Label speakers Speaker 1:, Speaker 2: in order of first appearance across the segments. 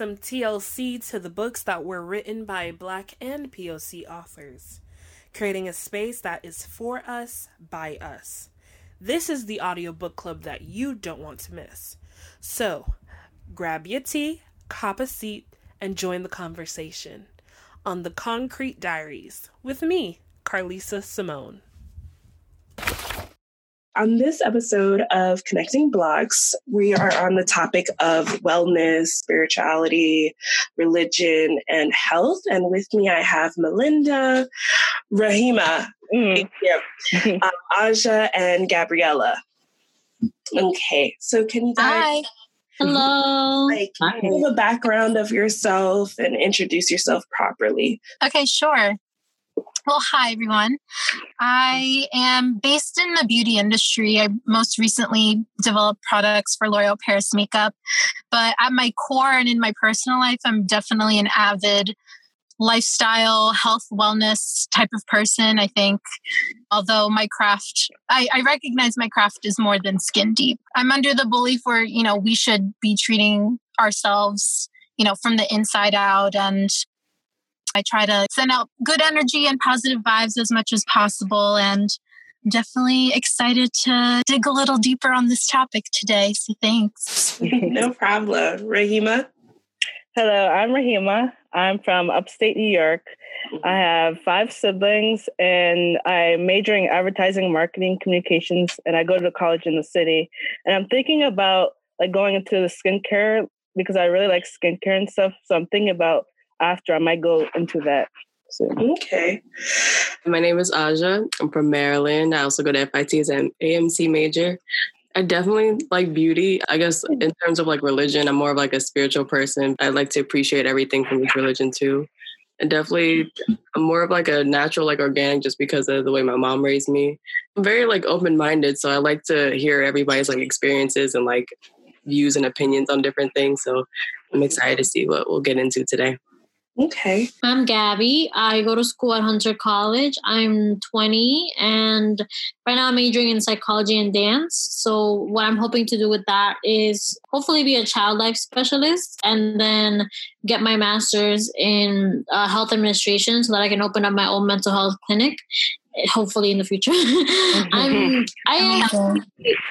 Speaker 1: some TLC to the books that were written by Black and POC authors, creating a space that is for us, by us. This is the audiobook club that you don't want to miss. So, grab your tea, cop a seat, and join the conversation on the Concrete Diaries with me, Carlisa Simone. On this episode of Connecting Blocks, we are on the topic of wellness, spirituality, religion, and health. And with me, I have Melinda, Rahima, mm. uh, Aja, and Gabriella. Okay, so can you guys?
Speaker 2: Hi. Hello.
Speaker 1: Like, give a background of yourself and introduce yourself properly?
Speaker 2: Okay, sure. Well, hi everyone. I am based in the beauty industry. I most recently developed products for L'Oreal Paris makeup. But at my core and in my personal life, I'm definitely an avid lifestyle, health, wellness type of person. I think, although my craft, I, I recognize my craft is more than skin deep. I'm under the belief where, you know, we should be treating ourselves, you know, from the inside out and I try to send out good energy and positive vibes as much as possible. And definitely excited to dig a little deeper on this topic today. So thanks.
Speaker 1: no problem. Rahima?
Speaker 3: Hello, I'm Rahima. I'm from upstate New York. I have five siblings and I'm majoring advertising, marketing, communications, and I go to college in the city. And I'm thinking about like going into the skincare because I really like skincare and stuff. So I'm thinking about after I might go into that.
Speaker 1: Soon. Okay.
Speaker 4: My name is Aja. I'm from Maryland. I also go to FIT as an AMC major. I definitely like beauty. I guess in terms of like religion, I'm more of like a spiritual person. I like to appreciate everything from each religion too. And definitely I'm more of like a natural, like organic just because of the way my mom raised me. I'm very like open minded. So I like to hear everybody's like experiences and like views and opinions on different things. So I'm excited to see what we'll get into today.
Speaker 1: Okay.
Speaker 5: I'm Gabby. I go to school at Hunter College. I'm 20 and right now I'm majoring in psychology and dance. So what I'm hoping to do with that is hopefully be a child life specialist and then get my master's in uh, health administration so that I can open up my own mental health clinic hopefully in the future. I'm I actually,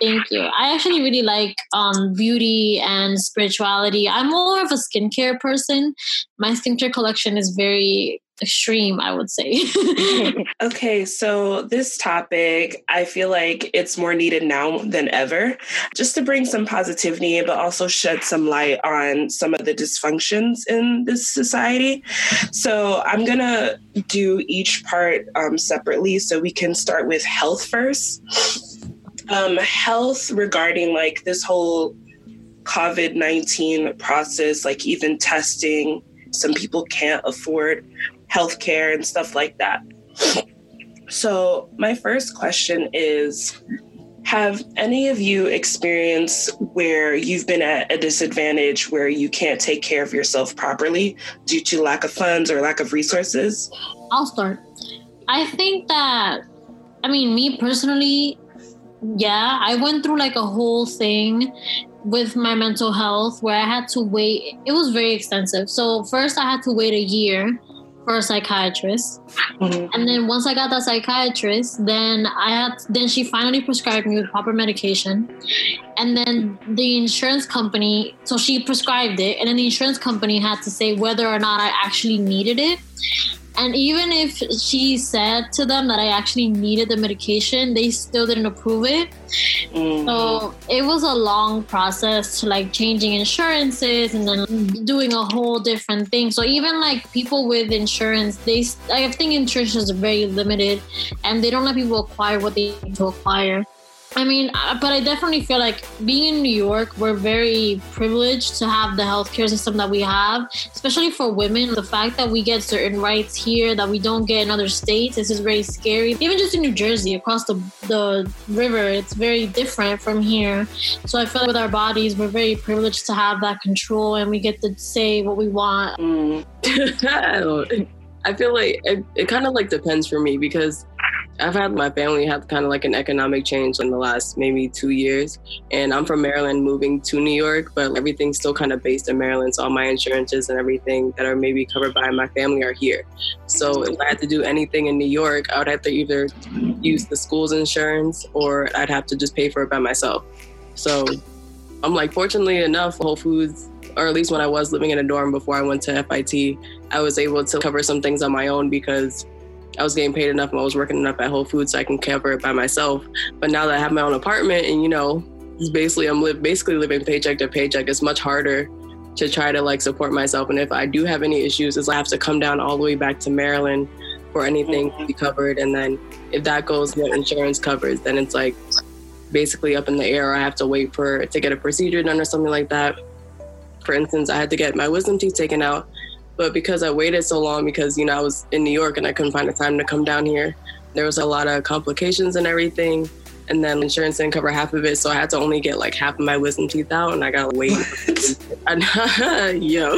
Speaker 5: thank you. I actually really like um beauty and spirituality. I'm more of a skincare person. My skincare collection is very extreme, I would say.
Speaker 1: okay, so this topic, I feel like it's more needed now than ever, just to bring some positivity, but also shed some light on some of the dysfunctions in this society. So I'm going to do each part um, separately so we can start with health first. Um, health regarding like this whole COVID 19 process, like even testing some people can't afford healthcare and stuff like that. So, my first question is Have any of you experienced where you've been at a disadvantage where you can't take care of yourself properly due to lack of funds or lack of resources?
Speaker 5: I'll start. I think that, I mean, me personally, yeah, I went through like a whole thing with my mental health where I had to wait. It was very extensive. So, first, I had to wait a year for a psychiatrist. Mm-hmm. And then once I got that psychiatrist, then I had then she finally prescribed me with proper medication. And then the insurance company, so she prescribed it, and then the insurance company had to say whether or not I actually needed it. And even if she said to them that I actually needed the medication, they still didn't approve it. Mm-hmm. So it was a long process to like changing insurances and then doing a whole different thing. So even like people with insurance, they I think insurance is very limited and they don't let people acquire what they need to acquire. I mean, uh, but I definitely feel like being in New York, we're very privileged to have the healthcare system that we have, especially for women. The fact that we get certain rights here that we don't get in other states, this is very scary. Even just in New Jersey, across the, the river, it's very different from here. So I feel like with our bodies, we're very privileged to have that control and we get to say what we want.
Speaker 4: Mm. I feel like it, it kind of like depends for me because I've had my family have kind of like an economic change in the last maybe two years. And I'm from Maryland moving to New York, but everything's still kind of based in Maryland. So all my insurances and everything that are maybe covered by my family are here. So if I had to do anything in New York, I would have to either use the school's insurance or I'd have to just pay for it by myself. So I'm like, fortunately enough, Whole Foods, or at least when I was living in a dorm before I went to FIT, I was able to cover some things on my own because I was getting paid enough and I was working enough at Whole Foods so I can cover it by myself. But now that I have my own apartment and you know, basically I'm li- basically living paycheck to paycheck, it's much harder to try to like support myself. And if I do have any issues, is I have to come down all the way back to Maryland for anything to be covered. And then if that goes, what insurance covers, then it's like basically up in the air. I have to wait for to get a procedure done or something like that. For instance, I had to get my wisdom teeth taken out but because I waited so long, because you know I was in New York and I couldn't find the time to come down here, there was a lot of complications and everything. And then insurance didn't cover half of it, so I had to only get like half of my wisdom teeth out, and I got to wait. Yo,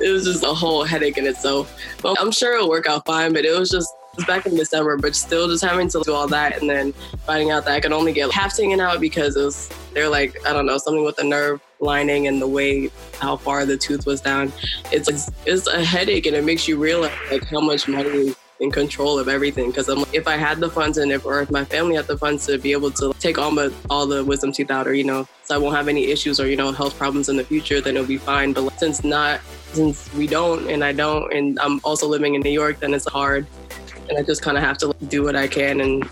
Speaker 4: it was just a whole headache in itself. But I'm sure it'll work out fine, but it was just back in December, but still just having to do all that and then finding out that I could only get half taken out because it was they're like I don't know something with the nerve lining and the way how far the tooth was down. It's it's a headache and it makes you realize like how much money is in control of everything because I'm if I had the funds and if or if my family had the funds to be able to take all my all the wisdom teeth out or you know so I won't have any issues or you know health problems in the future then it'll be fine but since not since we don't and I don't and I'm also living in New York then it's hard and I just kind of have to like, do what I can and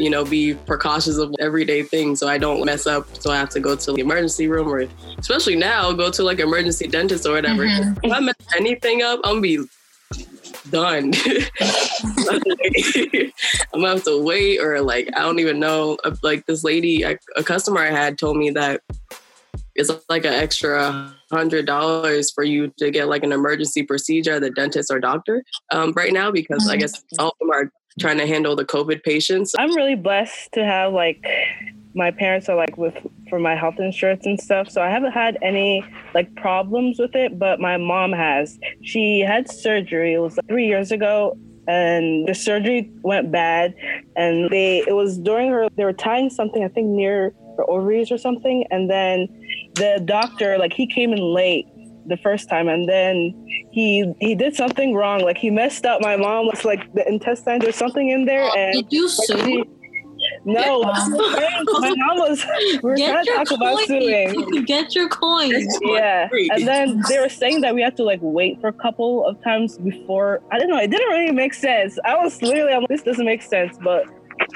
Speaker 4: you know be precautious of everyday things so I don't mess up. So I have to go to the emergency room or especially now go to like emergency dentist or whatever. Mm-hmm. If I mess anything up, I'm gonna be done. I'm gonna have to wait or like I don't even know. Like this lady, a customer I had told me that it's like an extra hundred dollars for you to get like an emergency procedure at the dentist or doctor um, right now because I guess all of them are trying to handle the COVID patients.
Speaker 3: I'm really blessed to have like my parents are like with for my health insurance and stuff. So I haven't had any like problems with it, but my mom has. She had surgery. It was like three years ago. And the surgery went bad, and they it was during her they were tying something I think near her ovaries or something, and then the doctor like he came in late the first time and then he he did something wrong like he messed up my mom was like the intestines or something in there oh, and
Speaker 5: did you sue
Speaker 3: no, my mom was. We were trying to talk coins. about suing.
Speaker 5: Get your coins.
Speaker 3: Yeah, and then they were saying that we had to like wait for a couple of times before. I don't know. It didn't really make sense. I was literally, I'm, this doesn't make sense, but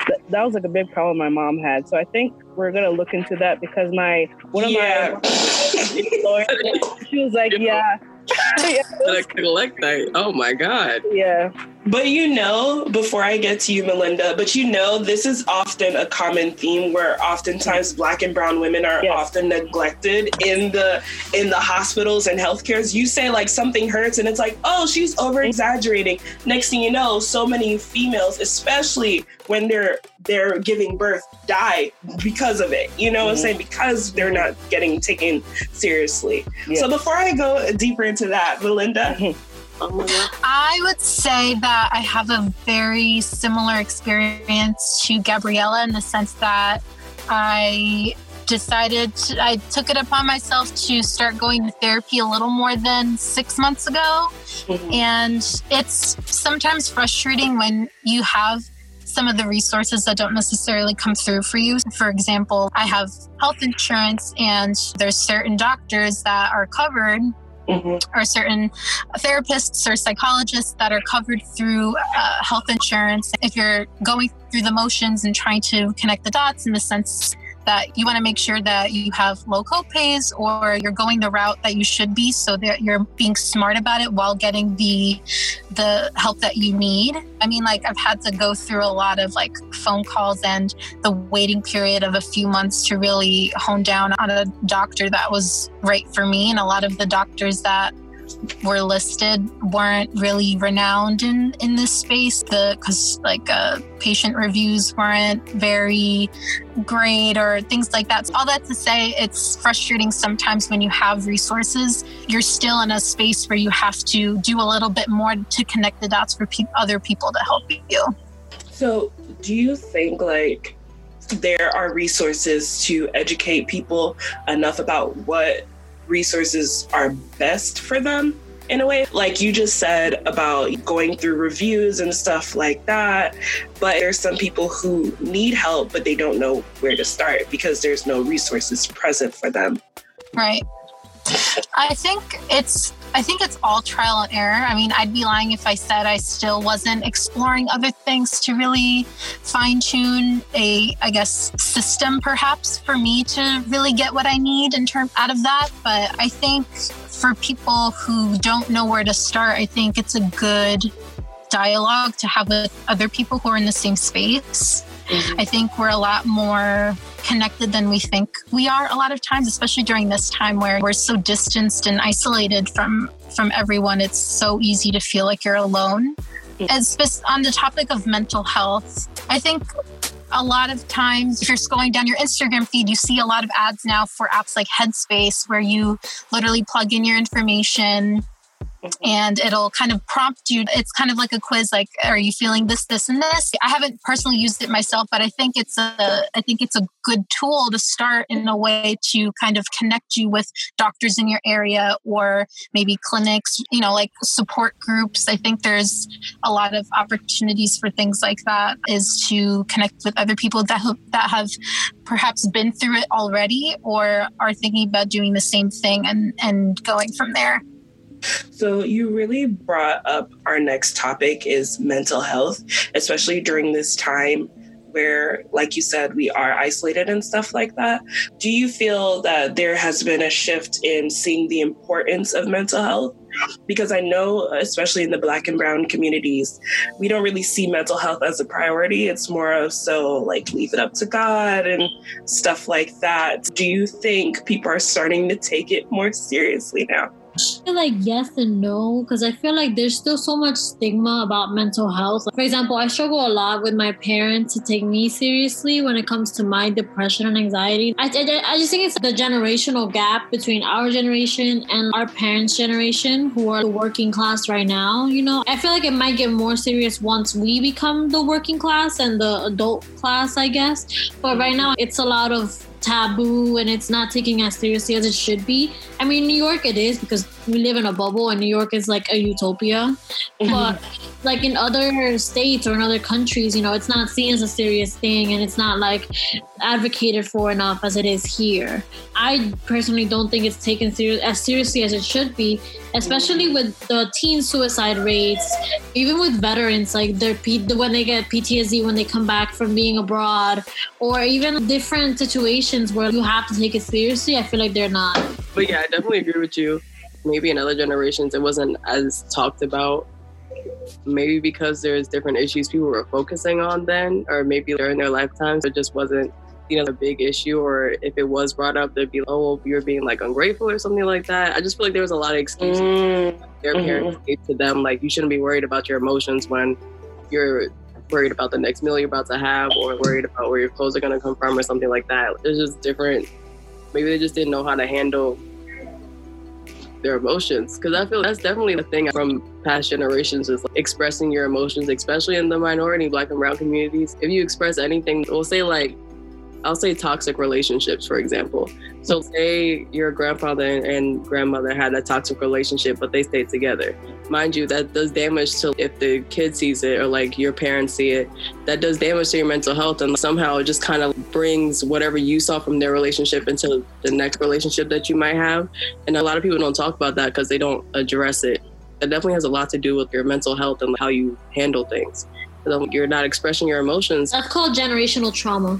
Speaker 3: th- that was like a big problem my mom had. So I think we're gonna look into that because my one of yeah. my lawyers, she was like, yeah.
Speaker 4: yeah collect that. Oh my god.
Speaker 3: Yeah.
Speaker 1: But you know, before I get to you, Melinda, but you know, this is often a common theme where oftentimes black and brown women are yes. often neglected in the in the hospitals and healthcares. You say like something hurts and it's like, oh, she's over exaggerating. Next thing you know, so many females, especially when they're they're giving birth, die because of it. You know mm-hmm. what I'm mm-hmm. saying? Because they're not getting taken seriously. Yes. So before I go deeper into that, Melinda.
Speaker 2: I would say that I have a very similar experience to Gabriella in the sense that I decided to, I took it upon myself to start going to therapy a little more than six months ago. Mm-hmm. And it's sometimes frustrating when you have some of the resources that don't necessarily come through for you. For example, I have health insurance and there's certain doctors that are covered Mm-hmm. or certain therapists or psychologists that are covered through uh, health insurance. If you're going through the motions and trying to connect the dots in the sense that you want to make sure that you have low copays or you're going the route that you should be so that you're being smart about it while getting the the help that you need. I mean like i've had to go through a lot of like phone calls and the waiting period of a few months to really hone down on a doctor that was right for me and a lot of the doctors that were listed weren't really renowned in in this space. The because like uh, patient reviews weren't very great or things like that. All that to say it's frustrating sometimes when you have resources. You're still in a space where you have to do a little bit more to connect the dots for pe- other people to help you.
Speaker 1: So do you think like there are resources to educate people enough about what resources are best for them in a way. Like you just said about going through reviews and stuff like that but there's some people who need help but they don't know where to start because there's no resources present for them.
Speaker 2: Right i think it's I think it's all trial and error. I mean, I'd be lying if I said I still wasn't exploring other things to really fine tune a, I guess, system perhaps for me to really get what I need in term out of that. But I think for people who don't know where to start, I think it's a good dialogue to have with other people who are in the same space. Mm-hmm. I think we're a lot more connected than we think we are a lot of times, especially during this time where we're so distanced and isolated from from everyone. It's so easy to feel like you're alone. As on the topic of mental health, I think a lot of times if you're scrolling down your Instagram feed, you see a lot of ads now for apps like Headspace where you literally plug in your information and it'll kind of prompt you. It's kind of like a quiz, like, are you feeling this, this, and this? I haven't personally used it myself, but I think it's a, I think it's a good tool to start in a way to kind of connect you with doctors in your area or maybe clinics, you know, like support groups. I think there's a lot of opportunities for things like that is to connect with other people that have, that have perhaps been through it already or are thinking about doing the same thing and, and going from there.
Speaker 1: So you really brought up our next topic is mental health, especially during this time where, like you said, we are isolated and stuff like that. Do you feel that there has been a shift in seeing the importance of mental health? Because I know, especially in the Black and Brown communities, we don't really see mental health as a priority. It's more of so, like, leave it up to God and stuff like that. Do you think people are starting to take it more seriously now?
Speaker 5: I feel like yes and no because I feel like there's still so much stigma about mental health. For example, I struggle a lot with my parents to take me seriously when it comes to my depression and anxiety. I, I, I just think it's the generational gap between our generation and our parents' generation who are the working class right now. You know, I feel like it might get more serious once we become the working class and the adult class, I guess. But right now, it's a lot of taboo and it's not taken as seriously as it should be. I mean, New York it is because we live in a bubble and New York is like a utopia. Mm-hmm. But like in other states or in other countries, you know, it's not seen as a serious thing and it's not like advocated for enough as it is here. I personally don't think it's taken serious as seriously as it should be, especially with the teen suicide rates, even with veterans like their P- when they get PTSD when they come back from being abroad, or even different situations where you have to take it seriously. I feel like they're not.
Speaker 4: But yeah, I definitely agree with you. Maybe in other generations it wasn't as talked about maybe because there's different issues people were focusing on then, or maybe during their lifetimes, it just wasn't you know, a big issue, or if it was brought up, they'd be, oh, you're being like ungrateful or something like that. I just feel like there was a lot of excuses mm. their mm-hmm. parents gave to them, like you shouldn't be worried about your emotions when you're worried about the next meal you're about to have, or worried about where your clothes are gonna come from, or something like that. There's just different. Maybe they just didn't know how to handle their emotions because i feel that's definitely the thing from past generations is like expressing your emotions especially in the minority black and brown communities if you express anything we'll say like I'll say toxic relationships, for example. So, say your grandfather and grandmother had a toxic relationship, but they stayed together. Mind you, that does damage to if the kid sees it or like your parents see it, that does damage to your mental health. And somehow it just kind of brings whatever you saw from their relationship into the next relationship that you might have. And a lot of people don't talk about that because they don't address it. It definitely has a lot to do with your mental health and how you handle things. You're not expressing your emotions.
Speaker 5: That's called generational trauma.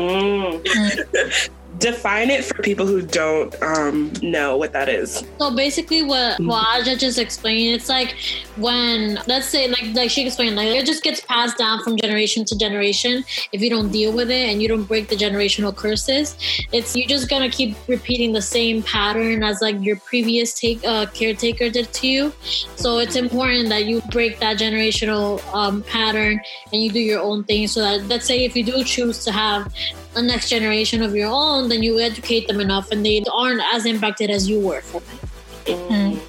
Speaker 1: Mm. define it for people who don't um, know what that is.
Speaker 5: So basically, what
Speaker 1: Mm-hmm.
Speaker 5: what Aja just explained, it's like when let's say like like she explained, like it just gets passed down from generation to generation. If you don't deal with it and you don't break the generational curses, it's you're just gonna keep repeating the same pattern as like your previous take uh, caretaker did to you. So it's important that you break that generational um, pattern and you do your own thing. So that let's say if you do choose to have a next generation of your own, then you educate them enough and they aren't as impacted as you were from it.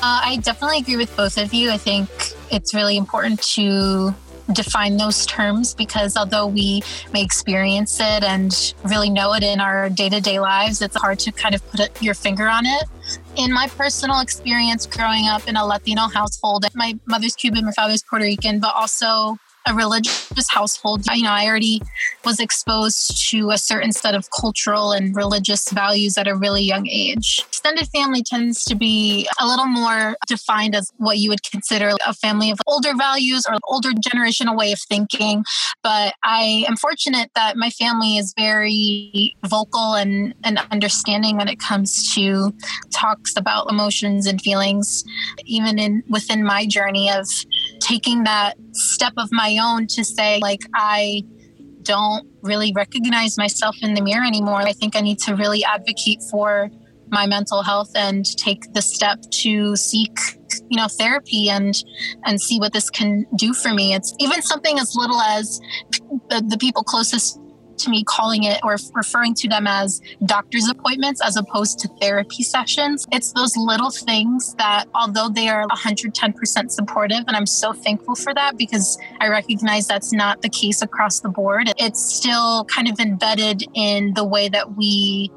Speaker 2: Uh, I definitely agree with both of you. I think it's really important to define those terms because although we may experience it and really know it in our day-to-day lives it's hard to kind of put your finger on it in my personal experience growing up in a latino household my mother's cuban my father's puerto rican but also a religious household you know i already was exposed to a certain set of cultural and religious values at a really young age. Extended family tends to be a little more defined as what you would consider a family of older values or older generational way of thinking but i am fortunate that my family is very vocal and, and understanding when it comes to talks about emotions and feelings even in within my journey of taking that step of my own to say like i don't really recognize myself in the mirror anymore. I think i need to really advocate for my mental health and take the step to seek you know therapy and and see what this can do for me. It's even something as little as the, the people closest to me calling it or referring to them as doctor's appointments as opposed to therapy sessions. It's those little things that, although they are 110% supportive, and I'm so thankful for that because I recognize that's not the case across the board, it's still kind of embedded in the way that we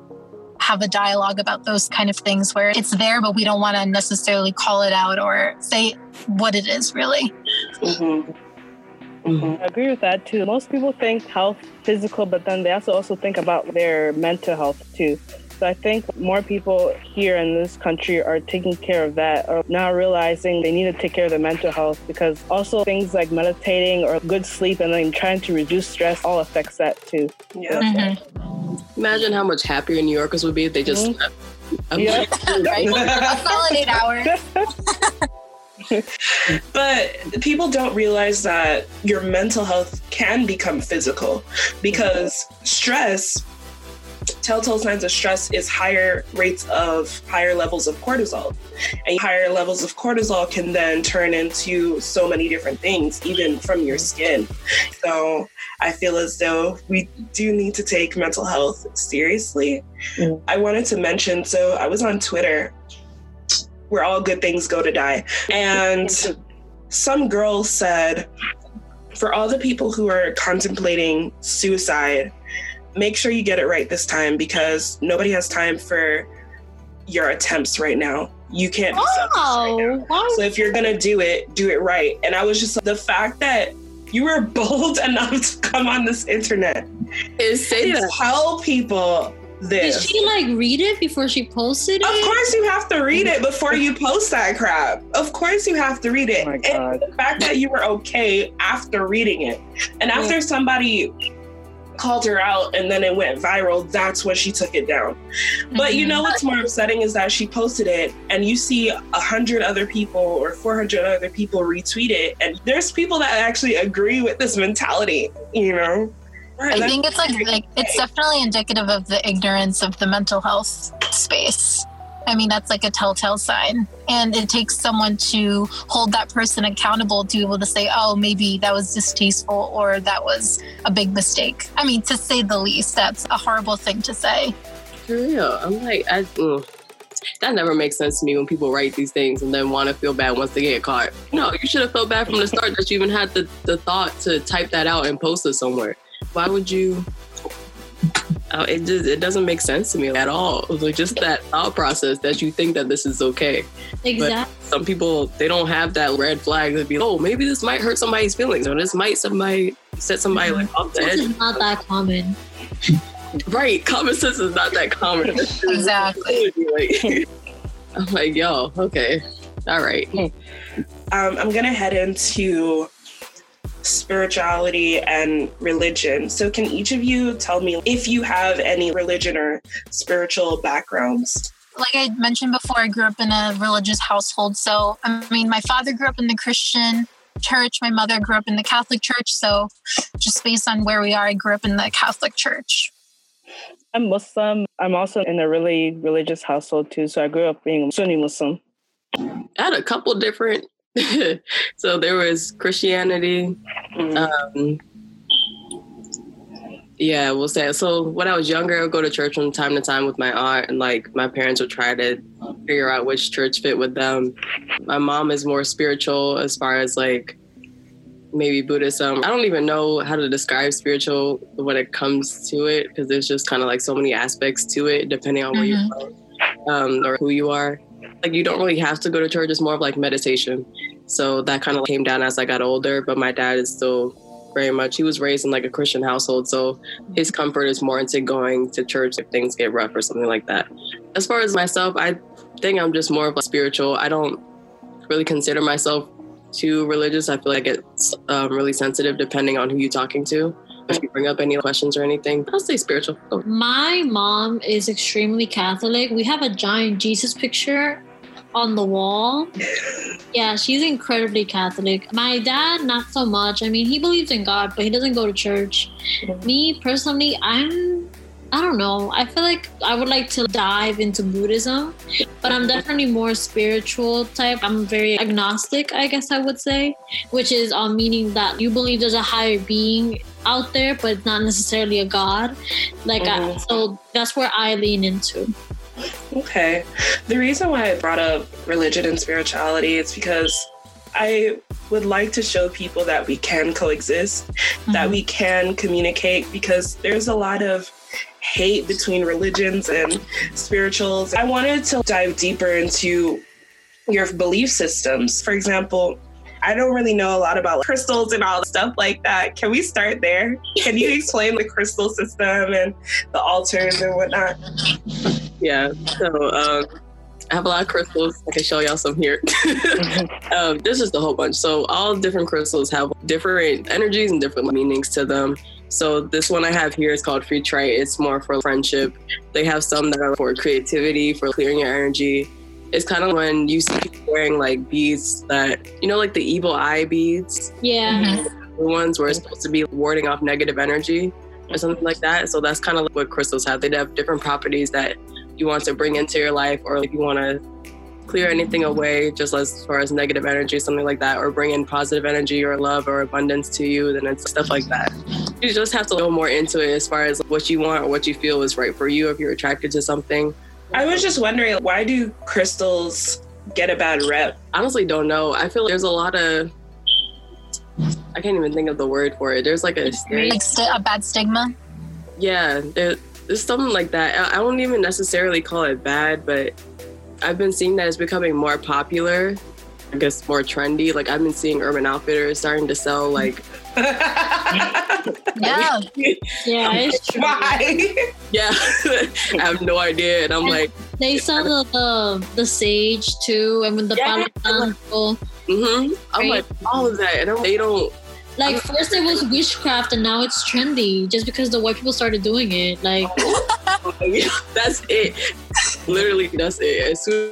Speaker 2: have a dialogue about those kind of things where it's there, but we don't want to necessarily call it out or say what it is really.
Speaker 1: Mm-hmm.
Speaker 3: I agree with that too. Most people think health physical, but then they also also think about their mental health too. So I think more people here in this country are taking care of that or now realizing they need to take care of their mental health because also things like meditating or good sleep and then trying to reduce stress all affects that too.
Speaker 1: Yeah.
Speaker 2: Mhm.
Speaker 4: Imagine how much happier New Yorkers would be if they just
Speaker 3: Mhm.
Speaker 4: slept. I'm
Speaker 3: Yeah.
Speaker 2: right? A solid eight hours.
Speaker 1: But people don't realize that your mental health can become physical because stress, telltale signs of stress is higher rates of higher levels of cortisol. And higher levels of cortisol can then turn into so many different things, even from your skin. So I feel as though we do need to take mental health seriously.
Speaker 3: Mhm.
Speaker 1: I wanted to mention so I was on Twitter where all good things go to die. And some girl said, for all the people who are contemplating suicide, make sure you get it right this time because nobody has time for your attempts right now. You can't be selfish right oh, now.
Speaker 5: Oh.
Speaker 1: So if you're gonna do it, do it right. And I was just the fact that you were bold enough to come on this internet
Speaker 4: Is
Speaker 1: and tell people
Speaker 5: Did she like read it before she posted it?
Speaker 1: Of course, you have to read it before you post that crap. Of course, you have to read it.
Speaker 3: Oh
Speaker 1: And the fact that you were okay after reading it, and after somebody called her out and then it went viral, that's when she took it down. But you know mm-hmm. what's more upsetting is that she posted it, and you see a hundred other people or four hundred other people retweet it, and there's people that actually agree with this mentality. You know.
Speaker 2: I think it's like, like it's definitely indicative of the ignorance of the mental health space. I mean, that's like a telltale sign. And it takes someone to hold that person accountable to be able to say, oh, maybe that was distasteful or that was a big mistake. I mean, to say the least, that's a horrible thing to say.
Speaker 4: For real. I'm like, I, mm. that never makes sense to me when people write these things and then want to feel bad once they get caught. No, you should have felt bad from the start that you even had the, the thought to type that out and post it somewhere. Why would you? Uh, it just it doesn't make sense to me at all. Like just that thought process that you think that this is okay.
Speaker 5: Exactly.
Speaker 4: Some people they don't have that red flag to be, oh, maybe this might hurt somebody's feelings or this might somebody set somebody like off the edge.
Speaker 5: is not that common.
Speaker 4: Right, common sense is not that common.
Speaker 2: Exactly.
Speaker 4: Like, I'm like, yo, okay, all right.
Speaker 1: um, I'm gonna head into spirituality and religion. So, can each of you tell me if you have any religion or spiritual backgrounds?
Speaker 2: Like I mentioned before, I grew up in a religious household. So, I mean, my father grew up in the Christian church, my mother grew up in the Catholic church. So, just based on where we are, I grew up in the Catholic church.
Speaker 3: I'm Muslim. I'm also in a really religious household too. So I grew up being Sunni Muslim.
Speaker 4: I had a couple different. so there was Christianity.
Speaker 1: Mm.
Speaker 4: Um, yeah, we'll say. So when I was younger, I would go to church from time to time with my aunt, and like my parents would try to figure out which church fit with them. My mom is more spiritual as far as like maybe Buddhism. I don't even know how to describe spiritual when it comes to it because there's just kind of like so many aspects to it depending on where
Speaker 2: Mhm.
Speaker 4: you're from um, or who you are. Like you don't really have to go to church. It's more of like meditation. So that kind of came down as I got older. But my dad is still very much. He was raised in like a Christian household, so his comfort is more into going to church if things get rough or something like that. As far as myself, I think I'm just more of a spiritual. I don't really consider myself too religious. I feel like it's um, really sensitive depending on who you're talking to. If you bring up any questions or anything, I'll say spiritual. Oh,
Speaker 5: My mom is extremely Catholic. We have a giant Jesus picture on the wall. Yeah, she's incredibly Catholic. My dad, not so much. I mean, he believes in God, but he doesn't go to church. Me personally, I'm. I don't know. I feel like I would like to dive into Buddhism, but I'm definitely more spiritual type. I'm very agnostic, I guess I would say, which is um, meaning that you believe there's a higher being out there, but not necessarily a god. Like, I,
Speaker 1: Mhm.
Speaker 5: so that's where I lean into.
Speaker 1: Okay. The reason why I brought up religion and spirituality is because I would like to show people that we can coexist, that we can communicate, because there's a lot of hate between religions and spirituals. I wanted to dive deeper into your belief systems. For example, I don't really know a lot about crystals and all stuff like that. Can we start there? Can you explain the crystal system and the altars and whatnot?
Speaker 4: Yeah. So um, I have a lot of crystals. I can show y'all some here. um, this is the whole bunch. So all different crystals have different energies and different meanings to them. So this one I have here is called Free Try. It's more for friendship. They have some that are for creativity, for clearing your energy. It's kind of when you see people wearing like beads that you know, like the evil eye beads,
Speaker 5: Yeah. Mm-hmm.
Speaker 4: the ones where it's supposed to be warding off negative energy or something like that. So that's kind of like what crystals have. They have different properties that you want to bring into your life, or if you want to clear anything away, just as far as negative energy, something like that, or bring in positive energy or love or abundance to you, then it's stuff like that. You just have to go more into it as far as what you want or what you feel is right for you if you're attracted to something.
Speaker 1: I was just wondering, why do crystals get a bad rep?
Speaker 4: honestly don't know. I feel like there's a lot of I can't even think of the word for it. There's like a
Speaker 2: Like st- a bad stigma.
Speaker 4: yeah, there, there's something like that. I, I won't even necessarily call it bad, but I've been seeing that it's becoming more popular. I guess more trendy. Like I've been seeing Urban Outfitters starting to sell like
Speaker 2: Yeah.
Speaker 5: Yeah, it's true.
Speaker 1: Why?
Speaker 4: yeah. I have no idea, and I'm like,
Speaker 5: They sell the, the the sage too, and with the
Speaker 4: Yeah.
Speaker 5: Palo Santo.
Speaker 4: mm-hmm. I'm like all of that, and I'm, they don't.
Speaker 5: Like first it was witchcraft, and now it's trendy just because the white people started doing it. Like
Speaker 4: that's it. Literally, that's it. As soon soon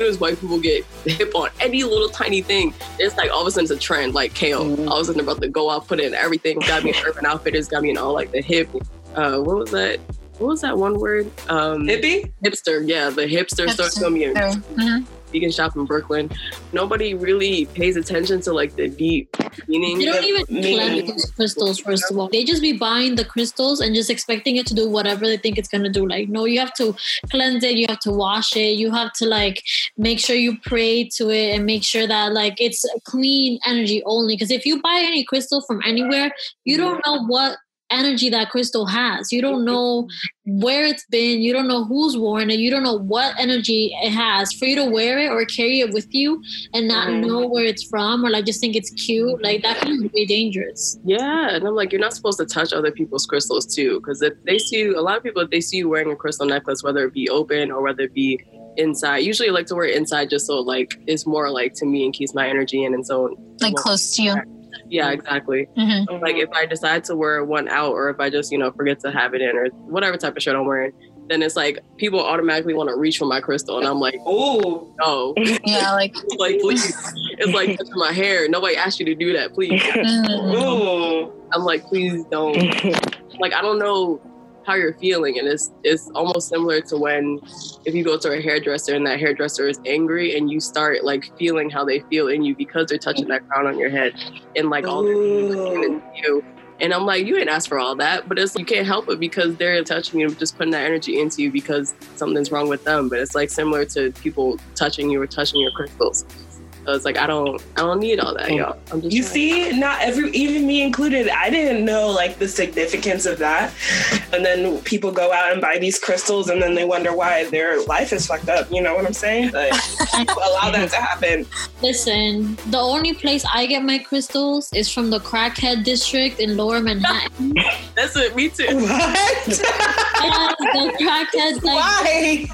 Speaker 4: as white people get hip on any little tiny thing, it's like all of a sudden it's a trend, like kale.
Speaker 3: Mhm.
Speaker 4: All of a sudden they're about to go out, put in everything. Got me in urban outfitters, got me in all like the hip. Uh, what was that? What was that one word? Um,
Speaker 1: Hippie?
Speaker 4: hipster. Yeah, the hipster starts
Speaker 2: Hipster.
Speaker 4: coming in
Speaker 2: Mhm.
Speaker 4: Vegan shop in Brooklyn. Nobody really pays attention to like the deep meaning.
Speaker 5: they don't even
Speaker 1: Me-
Speaker 5: cleanse those crystals. First of all, they just be buying the crystals and just expecting it to do whatever they think it's gonna do. Like no, you have to cleanse it. You have to wash it. You have to like make sure you pray to it and make sure that like it's clean energy only. Because if you buy any crystal from anywhere, you don't know what energy that crystal has. You don't know where it's been. You don't know who's worn it. You don't know what energy it has. For you to wear it or carry it with you and not
Speaker 1: Mhm.
Speaker 5: know where it's from or like just think it's cute, like that can be dangerous.
Speaker 4: Yeah, and I'm like, you're not supposed to touch other people's crystals too, because if they see you, a lot of people, if they see you wearing a crystal necklace, whether it be open or whether it be inside, usually I like to wear it inside just so like it's more like to me and keeps my energy in, and so
Speaker 2: Like close to you.
Speaker 4: Yeah, exactly.
Speaker 2: Mhm.
Speaker 4: Like if I decide to wear one out, or if I just you know forget to have it in, or whatever type of shirt I'm wearing, then it's like people automatically want to reach for my crystal, and I'm like,
Speaker 1: Oh,
Speaker 4: no,
Speaker 2: Yeah, like
Speaker 4: like please. It's like touching my hair. Nobody asked you to do that, please.
Speaker 2: mm,
Speaker 1: oh.
Speaker 4: I'm like, please don't. like I don't know how you're feeling, and it's it's almost similar to when if you go to a hairdresser and that hairdresser is angry, and you start like feeling how they feel in you because they're touching that crown on your head, and like all their you. And I'm like, you didn't ask for all that, but it's you can't help it because they're touching you, just putting that energy into you because something's wrong with them. But it's like similar to people touching you or touching your crystals. So it's like I don't, I don't need all that, oh. y'all. I'm just
Speaker 1: You
Speaker 4: trying-
Speaker 1: see, not every, even me included, I didn't know like the significance of that. And then people go out and buy these crystals and then they wonder why their life is fucked up. You know what I'm saying? But allow that to happen.
Speaker 5: Listen, the only place I get my crystals is from the crackhead district in Lower Manhattan.
Speaker 4: That's it. Me too.
Speaker 1: What?
Speaker 5: yeah, the crackhead like
Speaker 1: why?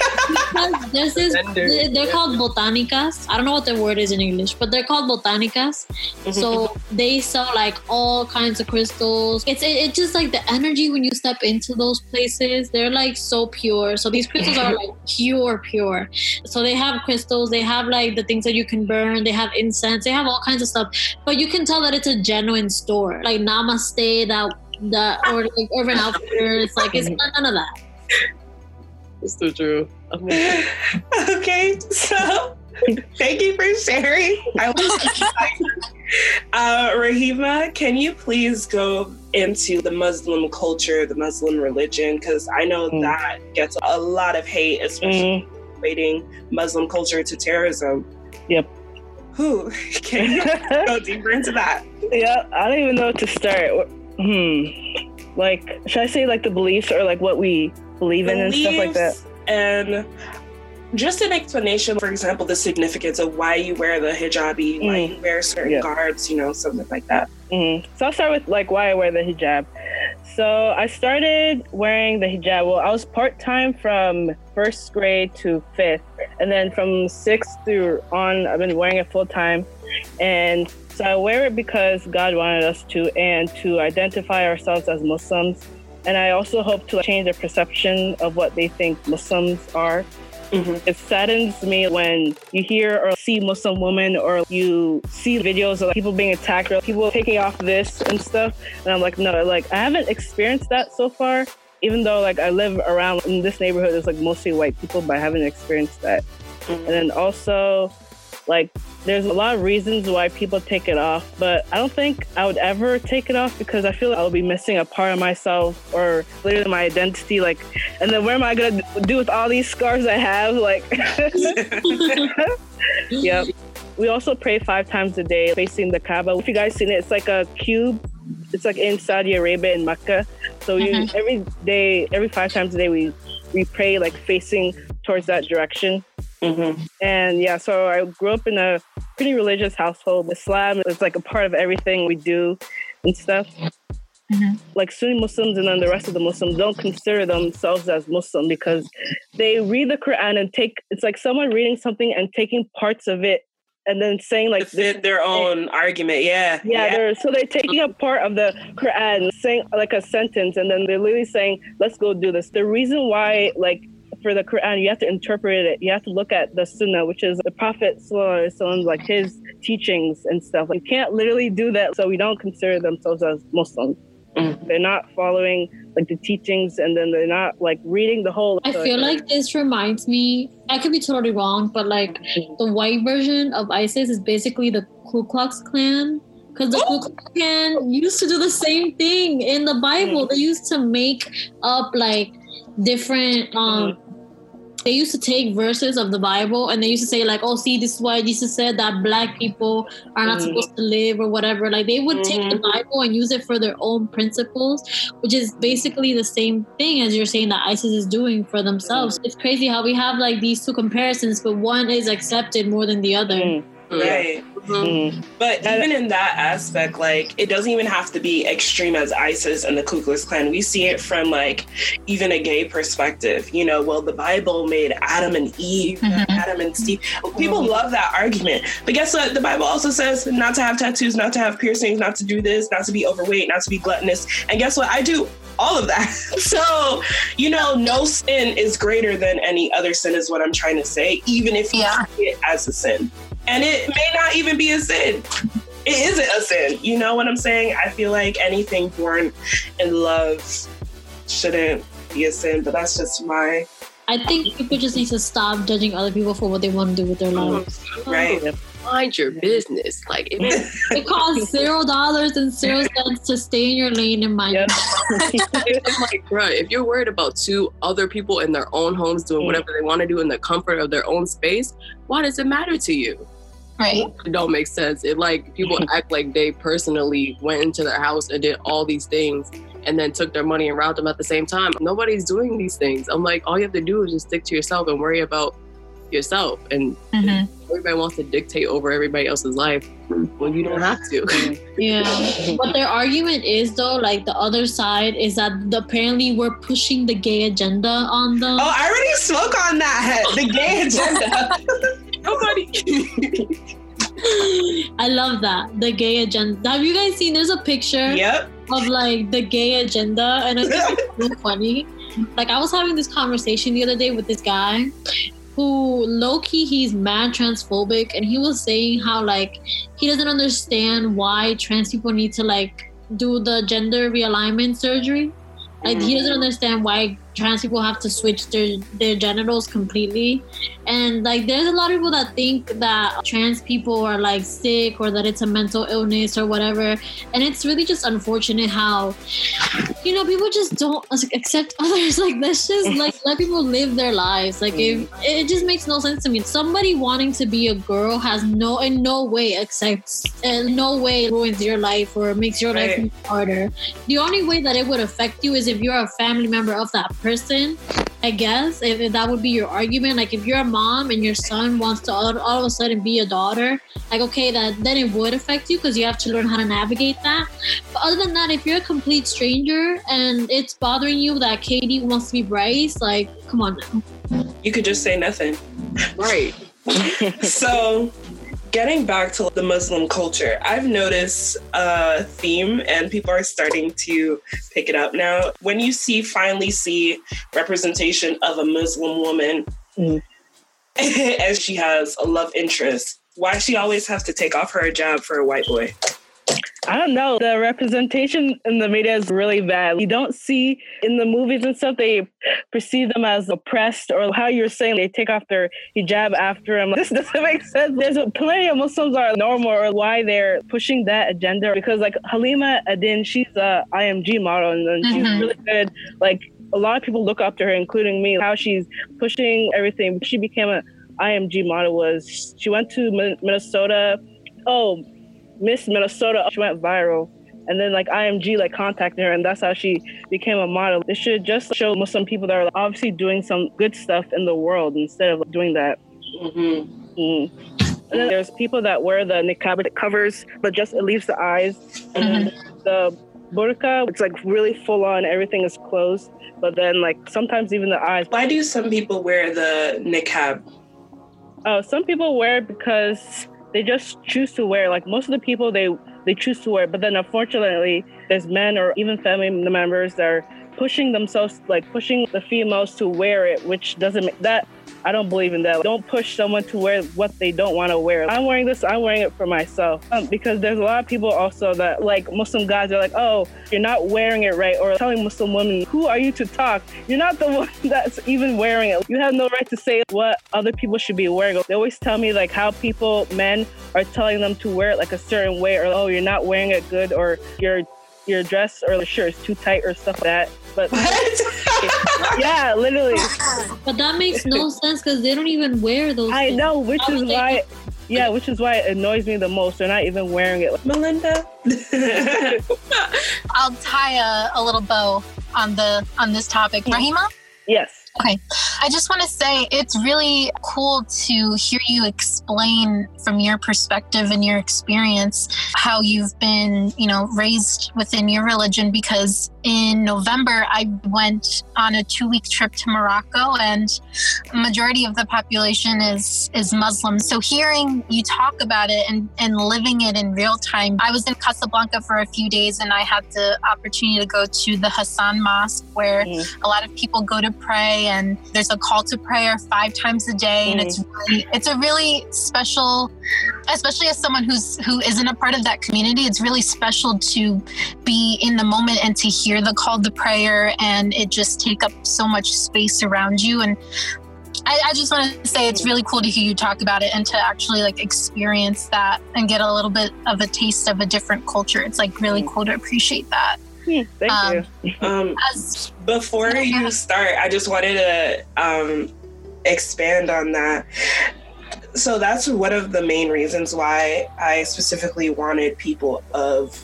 Speaker 5: because this
Speaker 4: Vendor.
Speaker 5: they- they're called botanicas. I don't know what the word is in English, but they're called botanicas. So they sell like all kinds of crystals. It's it, it's just like the energy when you step into those places. They're like so pure. So these crystals are like pure, pure. So they have crystals. They have like the things that you can burn. They have incense. They have all kinds of stuff. But you can tell that it's a genuine store. Like Namaste, that that or like Urban Outfitters. Like it's not none of that.
Speaker 4: It's too true. I'm
Speaker 1: okay, so thank you for sharing. I was uh, Rahima, can you please go into the Muslim culture, the Muslim religion? Because I know
Speaker 3: Mm.
Speaker 1: that gets a lot of hate, especially
Speaker 3: Mhm.
Speaker 1: equating Muslim culture to terrorism.
Speaker 3: Yep.
Speaker 1: Who can you go deeper into that?
Speaker 3: yeah, I don't even know what to start. Hmm. Like, should I say like the beliefs or like what we believe in and stuff like that?
Speaker 1: And just an explanation, for example, the significance of why you wear the hijabi, why
Speaker 3: Mm.
Speaker 1: you wear certain
Speaker 3: Yeah.
Speaker 1: guards, you know, something like that.
Speaker 3: hmm So I'll start with like why I wear the hijab. So I started wearing the hijab. Well, I was part time from first grade to fifth, and then from sixth through on, I've been wearing it full time. And so I wear it because God wanted us to, and to identify ourselves as Muslims. And I also hope to change the perception of what they think Muslims are.
Speaker 1: Mhm.
Speaker 3: It saddens me when you hear or see Muslim women or you see videos of people being attacked or people taking off this and stuff. And I'm like, no, like I haven't experienced that so far. Even though like I live around in this neighborhood, it's like mostly white people, but I haven't experienced that. And then also, like, there's a lot of reasons why people take it off, but I don't think I would ever take it off because I feel like I'll be missing a part of myself or literally my identity. Like, and then what am I gonna do with all these scars I have? Like, yep. We also pray five times a day facing the Kaaba. If you guys seen it, it's like a cube. It's like in Saudi Arabia in Mecca. So you,
Speaker 2: Mhm.
Speaker 3: every day, every five times a day, we we pray like facing towards that direction.
Speaker 1: Mhm.
Speaker 3: And yeah, so I grew up in a pretty religious household. Islam is like a part of everything we do and stuff.
Speaker 2: Mhm.
Speaker 3: Like Sunni Muslims and then the rest of the Muslims don't consider themselves as Muslim because they read the Quran and take it's like someone reading something and taking parts of it and then saying like
Speaker 1: to fit their own argument. Yeah.
Speaker 3: yeah, they're so they're taking a part of the Quran, saying like a sentence, and then they're literally saying, "Let's go do this." The reason why, like for the Quran, you have to interpret it. You have to look at the Sunnah, which is the Prophet Sallallahu like his teachings and stuff. Like, you can't literally do that, so we don't consider themselves as Muslims.
Speaker 1: Mhm.
Speaker 3: They're not following like the teachings, and then they're not like reading the whole.
Speaker 5: I feel like this reminds me, I could be totally wrong, but like the white version of ISIS is basically the Ku Klux Klan. Because the Ku Klux Klan used to do the same thing in the Bible. They used to make up like different um they used to take verses of the Bible and they used to say like, "Oh, see, this is why Jesus said that black people are not
Speaker 3: Mhm.
Speaker 5: supposed to live or whatever." Like they would take the
Speaker 1: Mhm.
Speaker 5: Bible and use it for their own principles, which is basically the same thing as you're saying that ISIS is doing for themselves. It's crazy how we have like these two comparisons, but one is accepted more than the other.
Speaker 3: Mm.
Speaker 1: Right.
Speaker 3: Mhm.
Speaker 1: But even in that aspect, like it doesn't even have to be extreme as ISIS and the Ku Klux Klan. We see it from like even a gay perspective. You know, well, the Bible made Adam and Eve,
Speaker 2: Mhm.
Speaker 1: Adam and Steve. People love that argument. But guess what? The Bible also says not to have tattoos, not to have piercings, not to do this, not to be overweight, not to be gluttonous. And guess what? I do all of that. So, you know, no sin is greater than any other sin, is what I'm trying to say, even if you
Speaker 2: Yeah.
Speaker 1: see it as a sin. And it may not even be a sin. It isn't a sin. You know what I'm saying? I feel like anything born in love shouldn't be a sin, but that's just my
Speaker 5: I think people just need to stop judging other people for what they want to do with their lives.
Speaker 1: right.
Speaker 4: Mind your business. Like it is
Speaker 5: It costs zero dollars and zero cents to stay in your lane and mind.
Speaker 3: Yep.
Speaker 4: I'm like, bruh, if you're worried about two other people in their own homes doing
Speaker 3: Mm.
Speaker 4: whatever they want to do in the comfort of their own space, why does it matter to you?
Speaker 2: Right.
Speaker 4: It don't make sense. It like people act like they personally went into their house and did all these things and then took their money and robbed them at the same time. Nobody's doing these things. I'm like, all you have to do is just stick to yourself and worry about yourself. And
Speaker 2: hmm
Speaker 4: everybody wants to dictate over everybody else's life when you don't have to.
Speaker 5: Yeah. But their argument is though, like the other side is that the, apparently we're pushing the gay agenda on them.
Speaker 1: Oh, I already spoke on that. The gay agenda.
Speaker 4: Nobody.
Speaker 5: I love that. The gay agenda. Have you guys seen there's a picture
Speaker 1: yep.
Speaker 5: of like the gay agenda and I think it's so funny. Like I was having this conversation the other day with this guy who low key he's mad transphobic and he was saying how like he doesn't understand why trans people need to like do the gender realignment surgery. Like he doesn't mm-hmm. understand why trans people have to switch their their genitals completely. And like there's a lot of people that think that trans people are like sick or that it's a mental illness or whatever. And it's really just unfortunate how you know people just don't accept others. Like let's just like let people live their lives. Like if mm. it just makes no sense to me. Somebody wanting to be a girl has no in no way accepts and no way ruins your life or makes your
Speaker 1: Right.
Speaker 5: life harder. The only way that it would affect you is if you're a family member of that person. I guess if, if that would be your argument, like if you're a mom and your son wants to all, all of a sudden be a daughter, like okay, that then it would affect you because you have to learn how to navigate that. But other than that, if you're a complete stranger and it's bothering you that Katie wants to be Bryce, like come on now.
Speaker 1: You could just say nothing.
Speaker 4: right.
Speaker 1: so getting back to the muslim culture i've noticed a theme and people are starting to pick it up now when you see finally see representation of a muslim woman
Speaker 3: Mm.
Speaker 1: as she has a love interest why she always has to take off her hijab for a white boy
Speaker 3: I don't know. The representation in the media is really bad. You don't see in the movies and stuff, they perceive them as oppressed or how you're saying they take off their hijab after them. This doesn't make sense. There's plenty of Muslims are normal or why they're pushing that agenda because like Halima Aden, she's a IMG model and then she's
Speaker 2: Mhm.
Speaker 3: really good. Like a lot of people look up to her, including me, how she's pushing everything. She became a IMG model was she went to Minnesota. Oh, Miss Minnesota, she went viral. And then like IMG like contacted her and that's how she became a model. It should just show Muslim people that are obviously doing some good stuff in the world instead of doing that.
Speaker 1: mm-hmm.
Speaker 3: Mm. And then there's people that wear the niqab covers, but just it leaves the eyes. And then the burqa, it's like really full on, everything is closed. But then like sometimes even the eyes.
Speaker 1: why do some people wear the niqab
Speaker 3: Oh, some people wear it because they just choose to wear. Like most of the people, they they choose to wear. it. But then unfortunately, there's men or even family members that are pushing themselves, like pushing the females to wear it, which doesn't make that. I don't believe in that. Don't push someone to wear what they don't want to wear. I'm wearing this. I'm wearing it for myself um, because there's a lot of people also that like Muslim guys are like, oh, you're not wearing it right, or telling Muslim women, who are you to talk? You're not the one that's even wearing it. You have no right to say what other people should be wearing. They always tell me like how people, men, are telling them to wear it like a certain way, or oh, you're not wearing it good, or your your dress or the shirt is too tight, or stuff like that. But
Speaker 1: what
Speaker 3: yeah, literally,
Speaker 5: But that makes no sense because they don't even wear those.
Speaker 3: I
Speaker 5: things.
Speaker 3: know, which
Speaker 5: How
Speaker 3: is
Speaker 5: would they-
Speaker 3: why. Yeah, which is why it annoys me the most. They're not even wearing it.
Speaker 1: melinda
Speaker 2: I'll tie a, a little bow on the on this topic. Rahima,
Speaker 3: Yes.
Speaker 2: Okay. I just want to say it's really cool to hear you explain from your perspective and your experience how you've been, you know, raised within your religion because in November I went on a 2-week trip to Morocco and majority of the population is is Muslim. So hearing you talk about it and and living it in real time. I was in Casablanca for a few days and I had the opportunity to go to the Hassan Mosque where mm. a lot of people go to pray and there's a call to prayer five times a day mm. and it's mm. really, it's a really special especially as someone who's who isn't a part of that community it's really special to be in the moment and to hear the call to prayer and it just take up so much space around you and I, I, just want to say it's really cool to hear you talk about it and to actually like experience that and get a little bit of a taste of a different culture. It's like really mm. cool to appreciate that.
Speaker 3: Thank um,
Speaker 1: you. um, as, before you start, I just wanted to um, expand on that. So that's one of the main reasons why I specifically wanted people of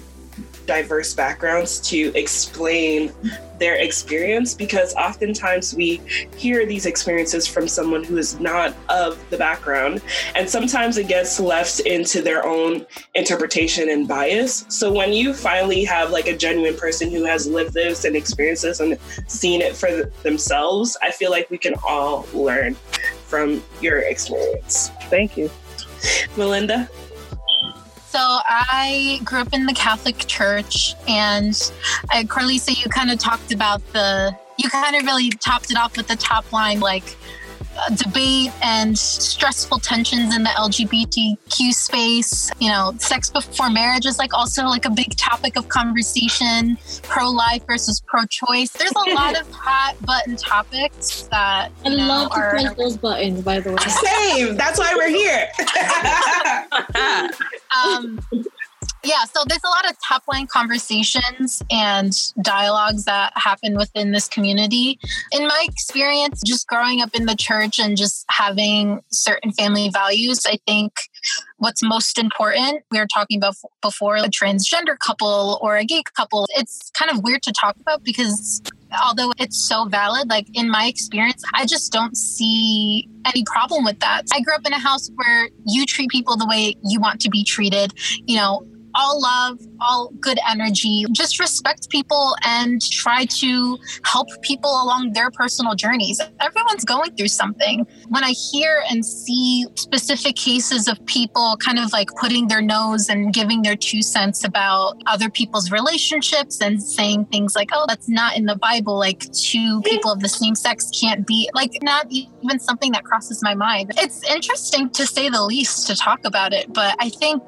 Speaker 1: diverse backgrounds to explain their experience because oftentimes we hear these experiences from someone who is not of the background and sometimes it gets left into their own interpretation and bias. So when you finally have like a genuine person who has lived this and experienced this and seen it for themselves i feel like we can all learn from your experience.
Speaker 3: Thank you.
Speaker 1: Melinda
Speaker 2: so I grew up in the Catholic Church, and uh, Carlisa, you kind of talked about the, you kind of really topped it off with the top line, like debate and stressful tensions in the LGBTQ space. You know, sex before marriage is like also like a big topic of conversation. Pro life versus pro choice. There's a lot of hot button topics that
Speaker 5: I know, love to are, press those buttons. By the way,
Speaker 1: same. That's why we're here.
Speaker 2: um, yeah, so there's a lot of top line conversations and dialogues that happen within this community. In my experience, just growing up in the church and just having certain family values, I think what's most important, we were talking about before a transgender couple or a gay couple, it's kind of weird to talk about because although it's so valid, like in my experience, I just don't see any problem with that. I grew up in a house where you treat people the way you want to be treated. You know, all love, all good energy. Just respect people and try to help people along their personal journeys. Everyone's going through something. When I hear and see specific cases of people kind of like putting their nose and giving their two cents about other people's relationships and saying things like, oh, that's not in the Bible, like two people of the same sex can't be, like, not even something that crosses my mind. It's interesting to say the least to talk about it, but I think,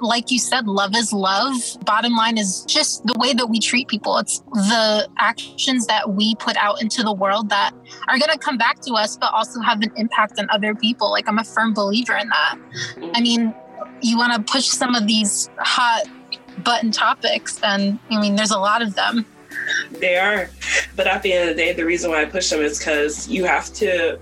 Speaker 2: like you said, love is love. Bottom line is just the way that we treat people. It's the actions that we put out into the world that are going to come back to us, but also have an impact on other people. Like, I'm a firm believer in that. I mean, you want to push some of these hot button topics, and I mean, there's a lot of them.
Speaker 1: They are. But at the end of the day, the reason why I push them is because you have to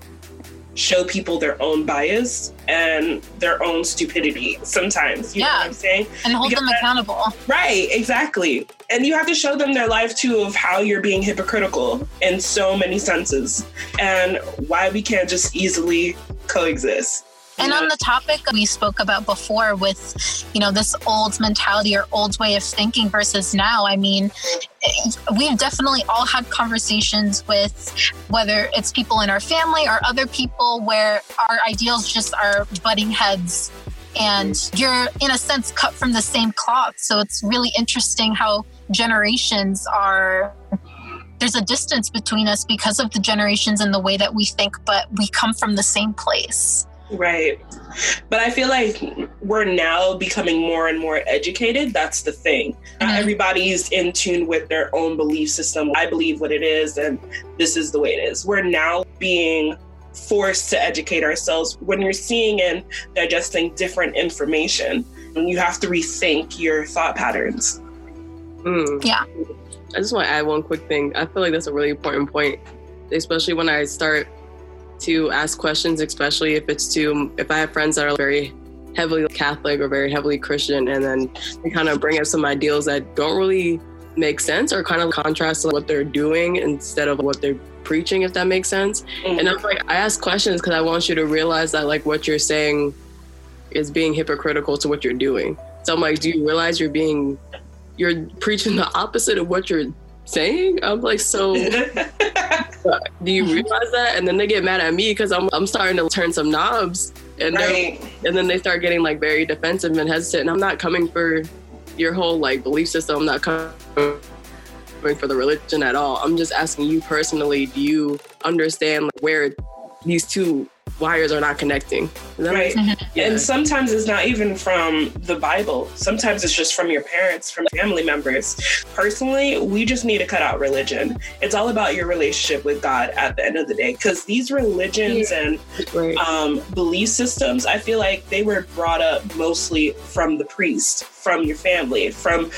Speaker 1: show people their own bias and their own stupidity sometimes. You yeah. know what I'm saying?
Speaker 2: And hold because them accountable.
Speaker 1: right, exactly. And you have to show them their life too of how you're being hypocritical in so many senses and why we can't just easily coexist.
Speaker 2: And on the topic we spoke about before with, you know, this old mentality or old way of thinking versus now, I mean, we've definitely all had conversations with whether it's people in our family or other people where our ideals just are butting heads. And mm. you're in a sense cut from the same cloth. So it's really interesting how generations are there's a distance between us because of the generations and the way that we think but we come from the same place
Speaker 1: Right. But I feel like we're now becoming more and more educated. That's the thing. Mm-hmm. everybody's in tune with their own belief system. I believe what it is, and this is the way it is. We're now being forced to educate ourselves when you're seeing and digesting different information. And you have to rethink your thought patterns.
Speaker 2: Mm. Yeah.
Speaker 4: I just want to add one quick thing. I feel like that's a really important point, especially when I start to ask questions, especially if it's to, if I have friends that are very heavily Catholic or very heavily Christian, and then they kind of bring up some ideals that don't really make sense or kind of contrast to what they're doing instead of what they're preaching, if that makes sense.
Speaker 1: Mm-hmm.
Speaker 4: And I'm like, I ask questions because I want you to realize that like what you're saying is being hypocritical to what you're doing. So I'm like, do you realize you're being, you're preaching the opposite of what you're saying? I'm like, so do you realize that? And then they get mad at me because I'm, I'm starting to turn some knobs and
Speaker 1: right.
Speaker 4: and then they start getting like very defensive and hesitant. And I'm not coming for your whole like belief system. I'm not coming for the religion at all. I'm just asking you personally, do you understand like, where these two wires are not connecting?
Speaker 1: Right.
Speaker 4: Yeah.
Speaker 1: And sometimes it's not even from the Bible. Sometimes it's just from your parents, from family members. Personally, we just need to cut out religion. It's all about your relationship with God at the end of the day. Because these religions and
Speaker 4: right.
Speaker 1: um, belief systems, I feel like they were brought up mostly from the priest, from your family, from